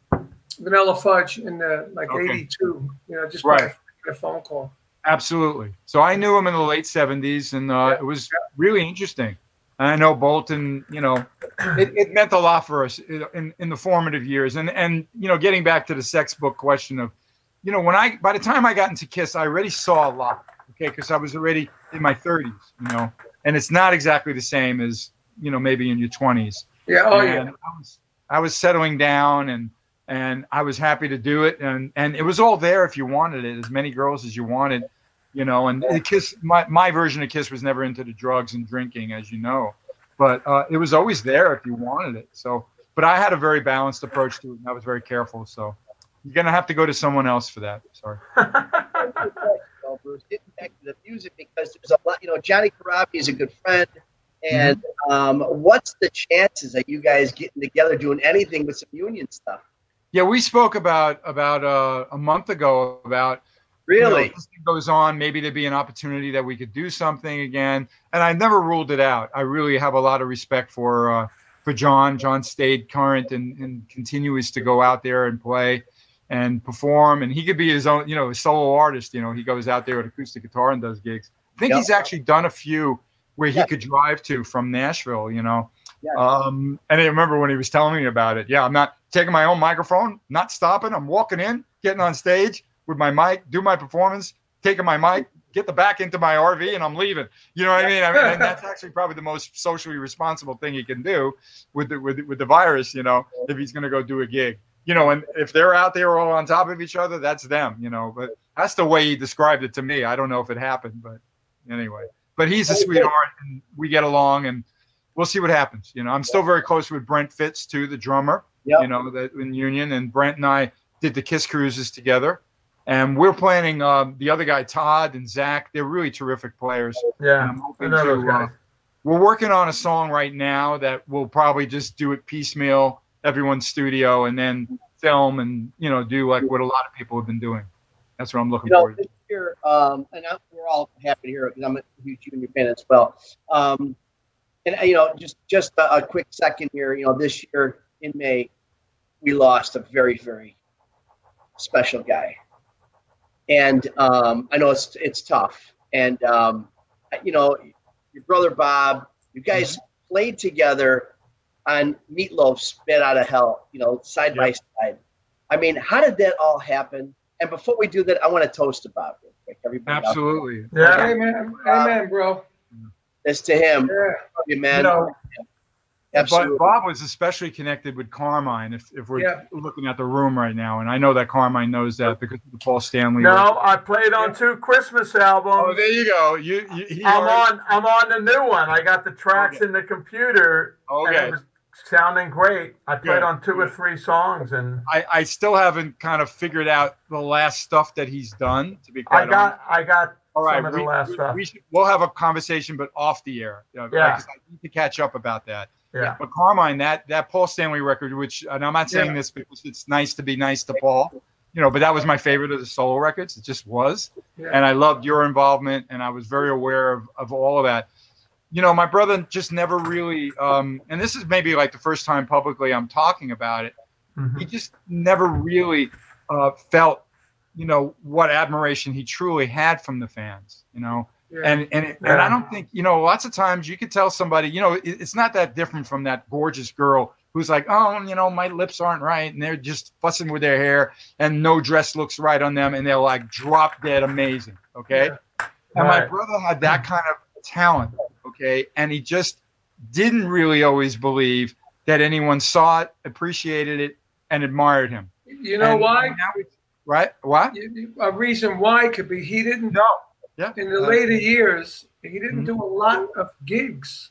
Vanilla Fudge in the like
Okay.
'82. You know, just
Right.
by a phone call.
Absolutely. So I knew him in the late '70s, and uh,
Yeah.
it was really interesting. I know Bolton. You know, it, it meant a lot for us in in the formative years. And and you know, getting back to the sex book question of, you know, when I by the time I got into Kiss, I already saw a lot. Okay, because I was already in my 30s. You know, and it's not exactly the same as you know maybe in your 20s.
Yeah. Oh
and
yeah.
I was I was settling down and and I was happy to do it and and it was all there if you wanted it as many girls as you wanted you know and kiss my, my version of kiss was never into the drugs and drinking as you know but uh, it was always there if you wanted it so but I had a very balanced approach to it and I was very careful so you're gonna have to go to someone else for that sorry
Bruce, getting back to the music because there's a lot. You know, Johnny Corabi is a good friend, and
Mm-hmm.
um, what's the chances of you guys getting together doing anything with some union stuff?
yeah we spoke about about uh, a month ago about you know,
Really?
this thing goes on, maybe there'd be an opportunity that we could do something again. And I never ruled it out. I really have a lot of respect for uh, for John. John stayed current and, and continues to go out there and play and perform. And he could be his own, you know, a solo artist. You know, he goes out there with acoustic guitar and does gigs. I think
Yep.
he's actually done a few where he
Yeah.
could drive to from Nashville. You know.
Yeah.
Um, and I remember when he was telling me about it. Yeah, I'm not taking my own microphone, not stopping. I'm walking in, getting on stage with my mic, do my performance, taking my mic, get the back into my RV, and I'm leaving. You know what I mean? I mean, and that's actually probably the most socially responsible thing he can do with the with, with the virus. You know, if he's going to go do a gig. You know, and if they're out there all on top of each other, that's them. You know, but that's the way he described it to me. I don't know if it happened, but anyway. But he's a sweetheart, and we get along, and we'll see what happens. You know, I'm still very close with Brent Fitz too, the drummer
Yep.
you know, that in Union. And Brent and I did the Kiss cruises together. And we're planning um, the other guy, Todd and Zach. They're really terrific players. And
Yeah.
I'm hoping to, uh, we're working on a song right now that we'll probably just do it piecemeal, everyone's studio, and then film and, you know, do like what a lot of people have been doing. That's what I'm looking
You know,
forward to.
this year, um, and I, we're all happy to hear it because I'm a huge union fan as well. Um, and you know, just just a, a quick second here. You know, this year in May, we lost a very very special guy, and um, I know it's it's tough. And um, you know, your brother Bob, you guys played together on Meatloaf "Spit Out of Hell." You know, side by side. I mean, how did that all happen? And before we do that, I want to toast to Bob real quick. Everybody, out there.
Absolutely.
Yeah.
Amen. Amen, bro.
It's to him,
Yeah.
Love you, man.
You know,
Absolutely.
But Bob was especially connected with Carmine. If, if we're
Yeah.
looking at the room right now, and I know that Carmine knows that because of the Paul Stanley.
No, I played on two Christmas albums.
Oh, there you go. You, you
I'm
already-
on. I'm on the new one. I got the tracks
Okay.
in the computer, and
Okay.
it was sounding great. I played
Good,
on two or three songs, and
I, I still haven't kind of figured out the last stuff that he's done. To be
I
quite honest.
got. I got
All right,
some of the
we,
last
we-
stuff.
we should, we'll have a conversation, but off the air. You know,
Yeah.
'cause I need to catch up about that.
Yeah.
But Carmine, that that Paul Stanley record, which and I'm not saying
Yeah.
this because it's nice to be nice to Paul, you know, but that was my favorite of the solo records. It just was,
Yeah.
and I loved your involvement, and I was very aware of of all of that. You know, my brother just never really, um, and this is maybe like the first time publicly I'm talking about it
Mhm.
he just never really uh, felt, you know, what admiration he truly had from the fans, you know.
Yeah.
And and and
Yeah.
I don't think, you know, lots of times you could tell somebody, you know, it, it's not that different from that gorgeous girl who's like, oh, you know, my lips aren't right, and they're just fussing with their hair, and no dress looks right on them, and they're like drop dead amazing, okay. And my brother had that kind of talent, okay, and he just didn't really always believe that anyone saw it, appreciated it, and admired him.
you know
And
why?
Now it's- right? What?
You- you- A reason why could be he didn't.
No. Yeah.
In the
Uh,
later years, he didn't
Mhm.
do a lot of gigs.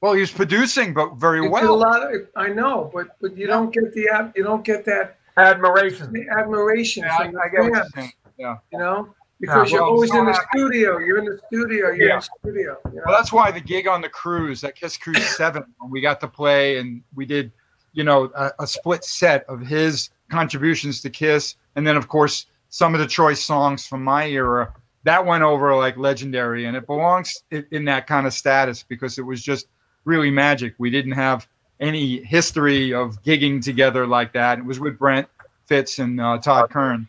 Well, he was producing, but very
He did a
well.
lot of. I know, but but you don't get the ad- you don't get that
Admiration.
the admiration
Yeah, I,
the
I get what you're
fans,
saying. Yeah.
you know, because
well,
you're always
so
in the
happy.
studio. You're in the studio. You're
Yeah.
in the studio. You know?
Well, that's why the gig on the cruise, that Kiss Cruise Seven, when we got to play and we did, you know, a, a split set of his contributions to Kiss, and then of course some of the choice songs from my era. that went over like legendary, and it belongs i- in that kind of status because it was just really magic. We didn't have any history of gigging together like that. It was with Brent Fitz and uh, Todd Kern.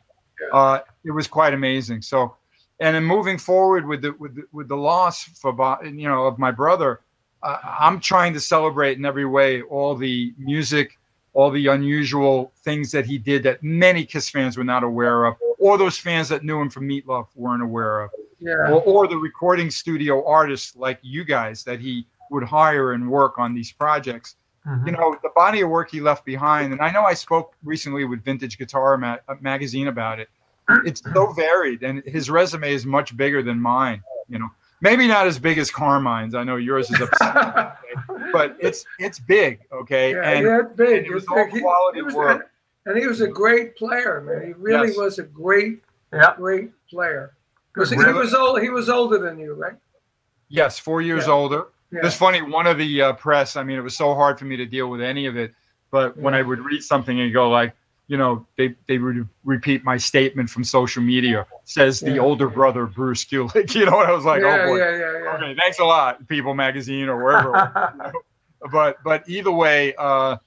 Uh, it was quite amazing. So, and then moving forward with the with the, with the loss for you know of my brother, uh, I'm trying to celebrate in every way all the music, all the unusual things that he did that many Kiss fans were not aware of, or those fans that knew him from Meatloaf weren't aware of
Yeah.
or, or the recording studio artists like you guys that he would hire and work on these projects.
Mhm.
You know, the body of work he left behind, and I know I spoke recently with Vintage Guitar ma- uh, magazine about it. It's so varied, and his resume is much bigger than mine. You know, maybe not as big as Carmine's. I know yours is upset, but it's it's big. Okay,
Yeah,
and
yeah, it's big.
and it was
It's
all
big. He-
quality
he was-
work.
And he was a great player, man. He really
Yes.
was a great,
Yeah.
great player.
Good
Was he,
work.
he was old. He was older than you, right?
yes, four years
Yeah.
older.
Yeah.
It's funny. One of the uh, press. I mean, it was so hard for me to deal with any of it. But when I would read something and go like, you know, they they would repeat my statement from social media. Says the
Yeah.
older brother Bruce Kulick. You know, and I was like,
yeah,
oh boy.
yeah, yeah, yeah.
Okay, thanks a lot, People Magazine or wherever. you know. But but either way, uh,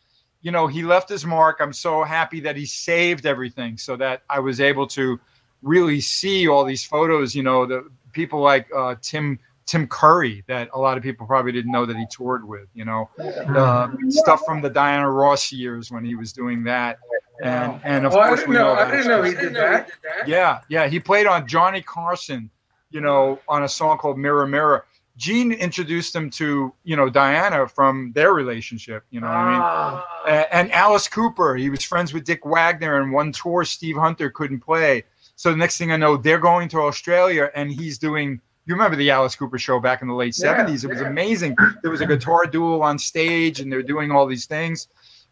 you know, he left his mark. I'm so happy that he saved everything so that I was able to really see all these photos. You know, the people like uh, Tim Tim Curry that a lot of people probably didn't know that he toured with. You know, uh, stuff from the Diana Ross years when he was doing that, and and of
Oh,
course we
know.
know.
I didn't know he did that.
Yeah, yeah. He played on Johnny Carson, you know, on a song called Mirror Mirror. Gene introduced him to, you know, Diana from their relationship, you know what I mean?
Ah,
And Alice Cooper, he was friends with Dick Wagner, and one tour Steve Hunter couldn't play. So the next thing I know, they're going to Australia, and he's doing. You remember the Alice Cooper show back in the late
Yeah,
seventies? It was
yeah.
amazing. There was a guitar duel on stage, and they're doing all these things.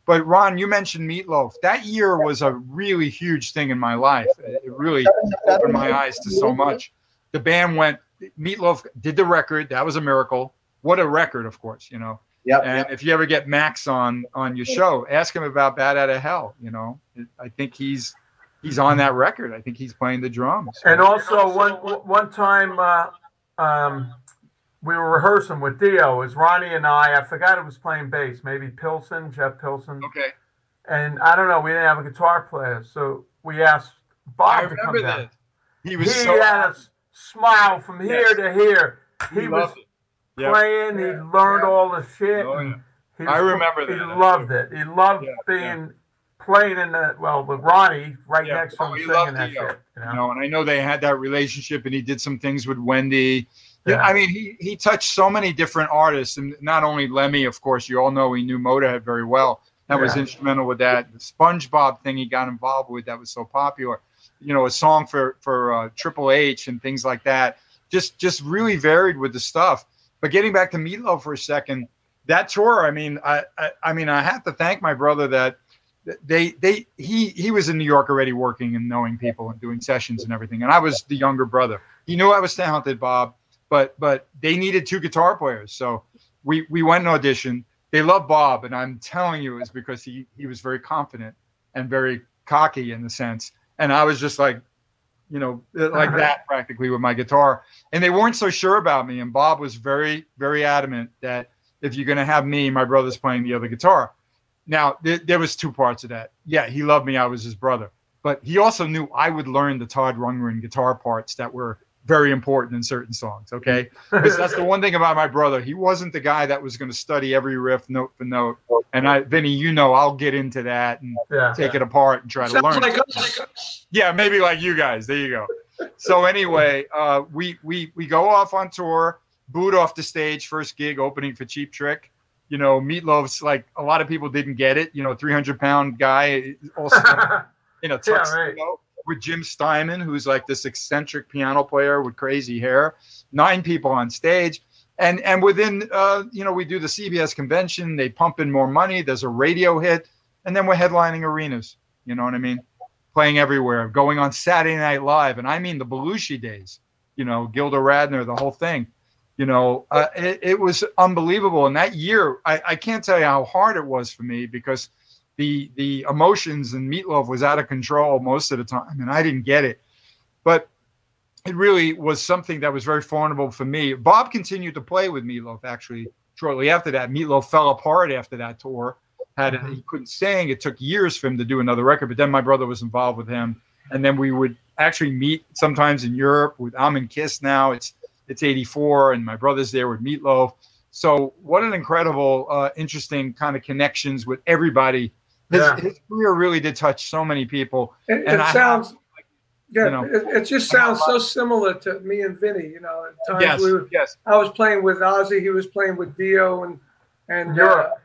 But Ron, you mentioned Meatloaf. That year was a really huge thing in my life. It it really opened my eyes to so much. The band went. Meatloaf did the record. That was a miracle. What a record, of course. You know.
Yep.
And if you ever get Max on on your show, ask him about Bat Out of Hell. You know, I think he's he's on that record. I think he's playing the drums.
And also, one one time, uh, um, we were rehearsing with Dio. It was Ronnie and I. I forgot it was playing bass. Maybe Pilson, Jeff Pilson.
okay,
And I don't know. We didn't have a guitar player, so we asked Bob to come down.
He
He
was so
had a smile from here
Yes.
to here. He,
He
was
loved it. Yeah.
playing. He learned
Yeah.
all the shit.
Oh, yeah.
he
I remember
He
that.
loved it. He loved
Yeah,
being playing in the well with Ronnie right
Yeah.
next to oh, him
Oh, he
singing that
Dio.
shit. You know?
you know, and I know they had that relationship, and he did some things with Wendy.
Yeah.
Yeah, I mean, he he touched so many different artists, and not only Lemmy, of course. You all know he knew Motorhead very well. That was instrumental with that. The SpongeBob thing he got involved with that was so popular. You know, a song for for uh, Triple H and things like that. Just just really varied with the stuff. But getting back to Meatloaf for a second, that tour. I mean, I I, I mean, I have to thank my brother that they they he he was in New York already working and knowing people and doing sessions and everything. And I was the younger brother. He knew I was talented, Bob, but but they needed two guitar players. So we we went and auditioned. They loved Bob, and I'm telling you, it's because he he was very confident and very cocky in the sense. And I was just like, you know, uh, like uh-huh. that practically with my guitar. And they weren't so sure about me. And Bob was very very adamant that if you're going to have me, my brother's playing the other guitar. Now there, there was two parts of that. Yeah, he loved me. I was his brother, but he also knew I would learn the Todd Rundgren guitar parts that were very important in certain songs. Okay, because that's the one thing about my brother. He wasn't the guy that was going to study every riff note for note. And I, Vinny, you know, I'll get into that and
yeah.
take it apart and try to learn.
like.
Yeah, maybe like you guys. There you go. So anyway, uh, we we we go off on tour, boot off the stage, first gig opening for Cheap Trick. You know, Meatloaf's like a lot of people didn't get it. You know, three hundred pound guy, also in a
Yeah, right.
With Jim Steinman, who's like this eccentric piano player with crazy hair. Nine people on stage. And and within uh, you know, we do the CBS convention, they pump in more money, there's a radio hit, and then we're headlining arenas. You know what I mean? Playing everywhere, going on Saturday Night Live, and I mean the Belushi days, you know, Gilda Radner, the whole thing. You know, uh, it, it was unbelievable. And that year, I, I can't tell you how hard it was for me because the the emotions and Meatloaf was out of control most of the time, and I didn't get it. But it really was something that was very formidable for me. Bob continued to play with Meatloaf actually shortly after that. Meatloaf fell apart after that tour. Had
Mm-hmm.
he couldn't sing. It took years for him to do another record, but then my brother was involved with him, and then we would actually meet sometimes in Europe. With I'm in Kiss now. It's it's '84, and my brother's there with Meatloaf. So what an incredible, uh, interesting kind of connections with everybody. His,
Yeah.
his career really did touch so many people.
It,
And
it
I
sounds, yeah,
you know-
it, it just sounds so similar to me and Vinny. You know, at times
Yes,
we were,
yes,
I was playing with Ozzy, he was playing with Dio, and and
Europe.
Uh,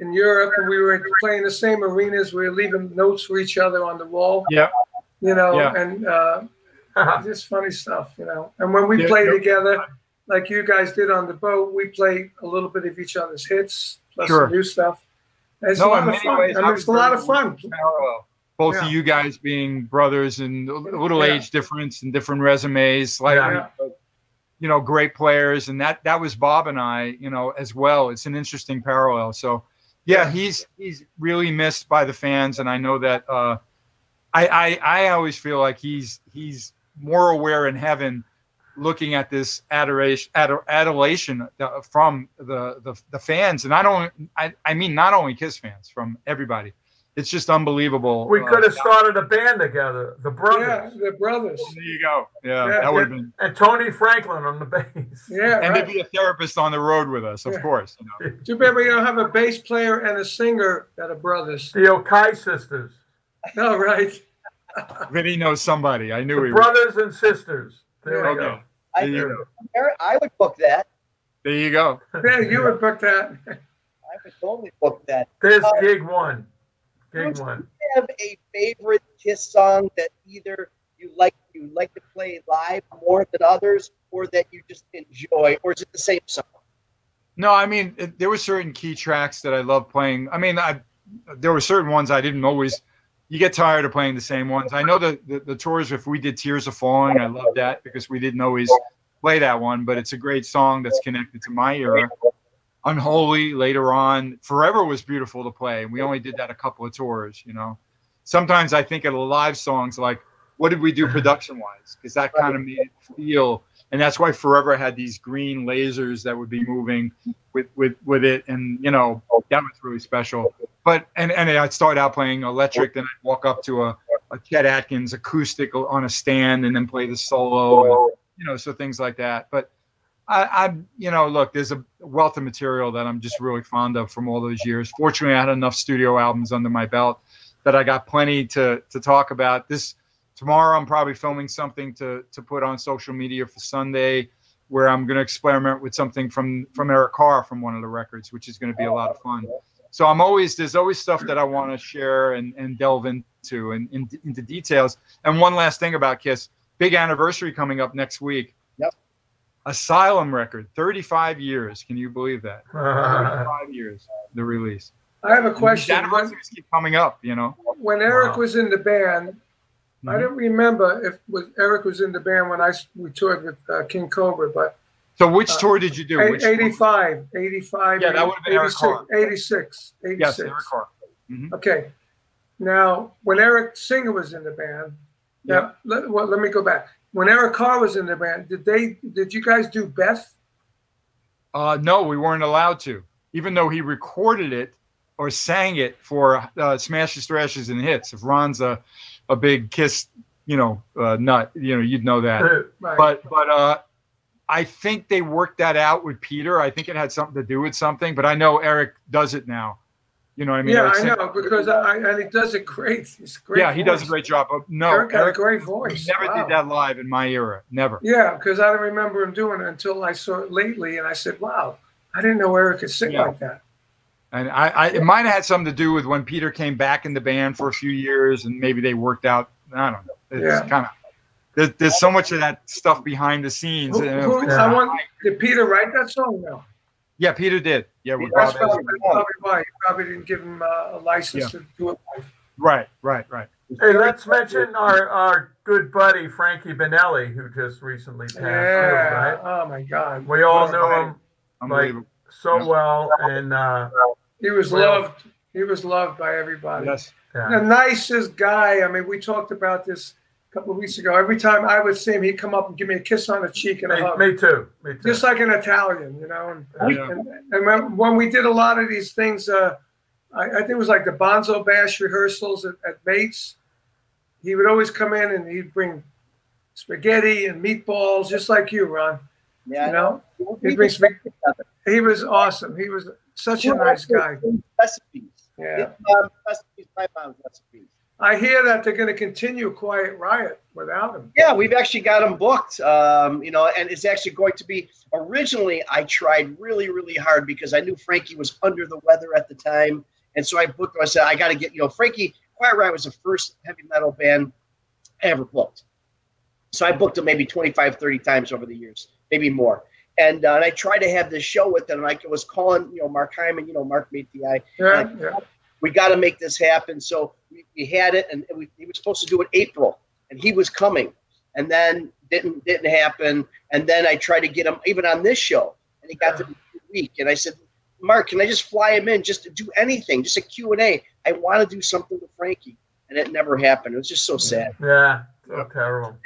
in Europe, and we were playing the same arenas. We were leaving notes for each other on the wall.
Yeah.
You know,
Yeah.
and uh, just funny stuff. You know, and when we
Yeah,
play
yeah.
together, like you guys did on the boat, we play a little bit of each other's hits plus
Sure.
some new stuff. It's
No,
a
in
lot of
many
fun.
ways,
I it's a lot of fun.
parallel. Both
Yeah.
of you guys being brothers and a little
Yeah.
age difference and different resumes, like
Yeah.
you know, great players, and that that was Bob and I, you know, as well. It's an interesting parallel. So, yeah,
Yeah.
he's he's really missed by the fans, and I know that. Uh, I, I I always feel like he's he's more aware in heaven, looking at this adoration ador- adulation uh, from the, the the fans, and I don't I I mean not only Kiss fans, from everybody. It's just unbelievable.
We
uh,
could have started a band together, the brothers.
Yeah,
brothers,
the brothers.
There you go. Yeah,
Yeah,
that would have been.
and Tony Franklin on the bass.
Yeah,
And
right.
to be a therapist on the road with us, of
Yeah.
course. You know.
Too bad we don't have a bass player and a singer that are brothers.
The Okai sisters,
No, right.
Vinny knows somebody. I knew
the
he would.
brothers and sisters. There we
Okay.
go.
I,
There you go.
I would book that.
There you go.
Yeah, you would book that.
I would totally book that.
There's
Uh,
gig one. Gig
Who's-
one.
Do you have a favorite Kiss song that either you like you like to play live more than others, or that you just enjoy, or is it the same song?
No, I mean it, there were certain key tracks that I love playing. I mean, I there were certain ones I didn't always. You get tired of playing the same ones. I know the, the the tours. If we did Tears Are Falling, I love that because we didn't always play that one, but it's a great song that's connected to my era. Unholy later on, Forever was beautiful to play, and we only did that a couple of tours. You know, sometimes I think of the live songs like, what did we do production wise? Because that kind of made it feel and that's why Forever had these green lasers that would be moving with with with it, and you know that was really special. But and and I'd start out playing electric, then I'd walk up to a, a Chet Atkins acoustic on a stand, and then play the solo, and, you know, so things like that. But I, I'm you know, look, there's a wealth of material that I'm just really fond of from all those years. Fortunately, I had enough studio albums under my belt that I got plenty to to talk about. This tomorrow I'm probably filming something to to put on social media for Sunday where I'm going to experiment with something from from Eric Carr from one of the records which is going to be a lot of fun. So I'm always there's always stuff that I want to share and, and delve into and, in into details. And one last thing about Kiss, big anniversary coming up next week.
Yep.
Asylum record, 35 years. Can you believe that?
Uh,
35 years the release.
I have a question. When,
anniversaries keep coming up, you know.
when Eric
Wow.
was in the band, I
Mhm.
don't remember if was Eric was in the band when I we toured with uh, King Cobra, but
So which
Uh,
tour did you do?
eight- 85, 85,
Yeah, that would've been Eric
86,
Carr.
86, 86.
Yes, Eric Carr.
Okay. Now, when Eric Singer was in the band, now let, well, let me go back. When Eric Carr was in the band, did they did you guys do Beth?
Uh, no, we weren't allowed to, even though he recorded it or sang it for uh, Smashes, Thrashes, and Hits. If Ron's a, a big Kiss, you know, uh, nut, you know, you'd know that.
Right.
But but uh, I think they worked that out with Peter. I think it had something to do with something. But I know Eric does it now. You know what I mean?
yeah,
Eric
I
Singer-
know because I, and he does it great. He's great.
yeah, he does a great job. But no,
Eric got a great voice.
never
Wow.
did that live in my era. Never.
Yeah, because I don't remember him doing it until I saw it lately, and I said, "Wow, I didn't know Eric could sing
Yeah.
like that."
And I, I it might have had something to do with when Peter came back in the band for a few years, and maybe they worked out. I don't know. It's
Yeah.
kind of there's, there's so much of that stuff behind the scenes.
Who, who,
it's
I
not
want,
like-
did Peter write that song? No.
yeah, Peter did. Yeah, with
That's
Bob
probably, that's probably why. You probably didn't give him uh, a license to do it.
right, right, right.
Hey, let's mention our, our good buddy Frankie Banali, who just recently passed
Yeah.
through, right?
Oh my God.
We all
What a
knew him
Unbelievable.
so well, and uh,
He was
Well-
loved. He was loved by everybody.
yes.
The nicest guy. I mean, we talked about this a couple of weeks ago. Every time I would see him, he'd come up and give me a kiss on the cheek and a
Me,
hug,
me too. Me too.
just like an Italian, you know. And,
Yeah.
and, and when, when we did a lot of these things, uh, I, I think it was like the Bonzo Bash rehearsals at, at Bates. He would always come in and he'd bring spaghetti and meatballs, just like you, Ron.
Yeah,
You know,
We
he brings
did
he was awesome. He was such a nice guy.
Recipes.
Yeah.
Recipes, my mom's recipes.
I hear that they're going to continue Quiet Riot without him.
Yeah, we've actually got them booked. Um, you know, and it's actually going to be. Originally, I tried really, really hard because I knew Frankie was under the weather at the time, and so I booked. him. I said, I got to get. You know, Frankie Quiet Riot was the first heavy metal band I ever booked. So I booked them maybe 25, 30 times over the years, maybe more. And, uh, and I tried to have this show with them. And I was calling, you know, Mark Hyman, you know, Mark Mati.
Yeah, yeah.
we got to make this happen. So we, we had it, and we, he was supposed to do it April, and he was coming, and then didn't didn't happen. And then I tried to get him even on this show, and he got to the week, and I said, Mark, can I just fly him in, just to do anything, just a Q and A? I want to do something with Frankie, and it never happened. It was just so sad.
yeah, so terrible.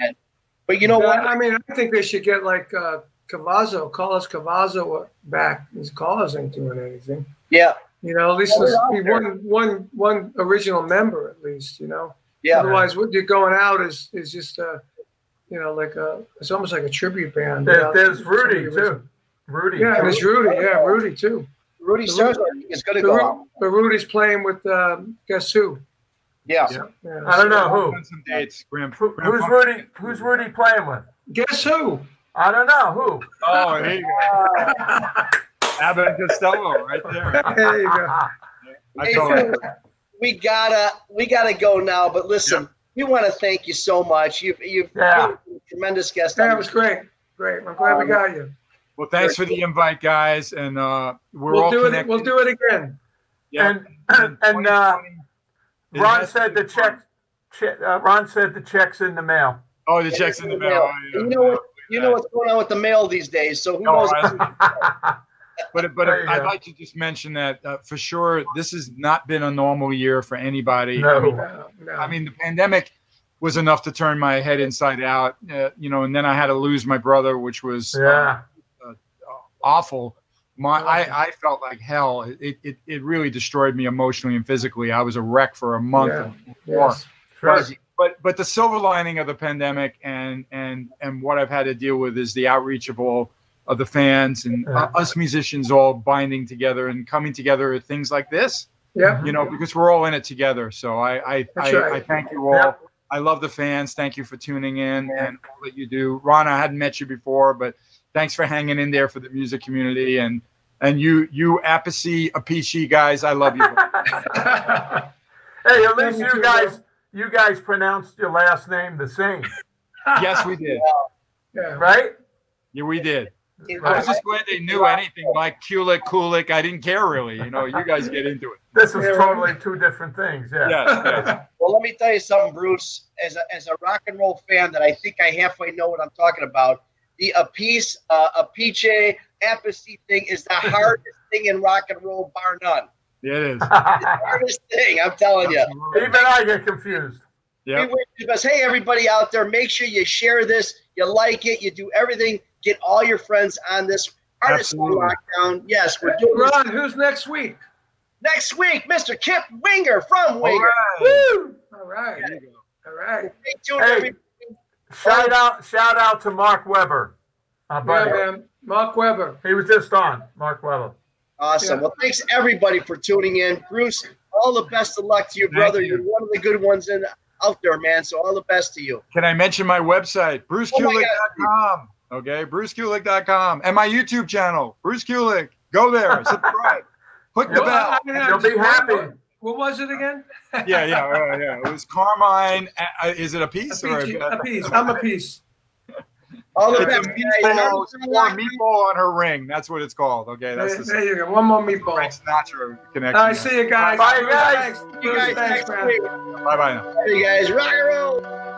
But you know what?
I mean, I think they should get like uh, Cavazo, us Cavazo back. His Carlos ain't doing anything.
Yeah,
You know, at least
Well, they're
be
there.
one one one original member at least. You know,
yeah.
otherwise what you're going out is is just uh, you know, like a it's almost like a tribute band.
There,
without
there's Rudy
who's-
too. Rudy.
Yeah, there's Rudy. Yeah, Rudy too.
Rudy
The
Sarzo
Rudy-
is going to
But,
go
Ru-
out.
but Rudy's playing with um, guess who?
Yeah.
Yeah.
Yeah,
I don't know who.
Some dates. Graham,
Who-
Graham
Who's Rudy? Who's Rudy playing with?
Guess who?
I don't know who.
Oh, there you go. Abbott and Costello, right there.
There you go.
I
Hey,
told him.
we gotta we gotta go now. But listen, we want to thank you so much. You've you've
Yeah.
been a tremendous guest.
That
on
was great. Great. I'm glad we got you.
Well, thanks for the invite, guys, and uh, we're
We'll
all
do it. We'll do it again.
Yeah.
And and, and uh, Ron said the
be
check. check uh, Ron said the check's in the mail.
Oh, the checks in the mail.
You know what? You know what's going on with the mail these days. So who
No,
knows?
I- But but
There
I'd
go.
like to just mention that uh, for sure, this has not been a normal year for anybody.
No.
I mean,
No, no.
I mean, the pandemic was enough to turn my head inside out, uh, you know, and then I had to lose my brother, which was uh,
yeah.
awful. My, I, I felt like hell. It, it, it really destroyed me emotionally and physically. I was a wreck for a month.
Yeah.
and more.
yes.
Sure.
But, but but the silver lining of the pandemic and and and what I've had to deal with is the outreach of all of the fans and
Yeah.
uh, us musicians all binding together and coming together at things like this.
Yeah.
You know, because we're all in it together. So I I, I,
right.
I thank you all.
Yeah.
I love the fans. Thank you for tuning in and all that you do. Ron, I hadn't met you before, but thanks for hanging in there for the music community and and you you Appice Apici guys. I love you.
Hey, at least
Thank you
you
too,
guys you guys pronounced your last name the same,
yes, we did.
yeah.
right?
Yeah, we did.
It-
I was just glad they knew anything like Kulik, Kulik. I didn't care really. You know, you guys get into it.
This is totally two different things. Yeah.
Yes, yes.
Well, let me tell you something, Bruce. As a, as a rock and roll fan, that I think I halfway know what I'm talking about. The Apice, uh, Apiche, Apathy thing is the hardest thing in rock and roll, bar none.
Yeah, it is.
It's the hardest thing, I'm telling you.
Even I get confused.
We
Yep.
wish because hey, everybody out there, make sure you share this, you like it, you do everything, get all your friends on this artist lockdown. Yes, we're doing this
Ron, who's next week?
next week. Mr. Kip Winger from
All
Winger.
right.
Woo!
All right. All right.
Stay tuned,
Hey. Shout out, shout out to Mark Weber. Our
Yeah, man. Mark Weber.
He was just on. Mark Weber.
Awesome.
Yeah.
Well, thanks everybody for tuning in. Bruce, all the best of luck to you, brother.
you.
are one of the good ones in out there, man. So all the best to you.
Can I mention my website,
Oh
Okay, brucekulick.com. And my YouTube channel, Bruce Kulick. Go there, subscribe, click the
You'll,
bell.
I mean,
you'll be
just-
happy.
What was it again?
Yeah, yeah, uh, yeah. It was Carmine. Uh, is it a
A
piece or a,
A piece. I'm a piece.
All the best,
meatball, a meatball on her ring. That's what it's called. Okay, that's
There,
the
there you go. One more meatball.
Frank Sinatra connection.
All right, see you guys.
Bye, guys.
Thanks.
You guys
thanks, man.
week.
Bye bye now.
You guys rock and roll.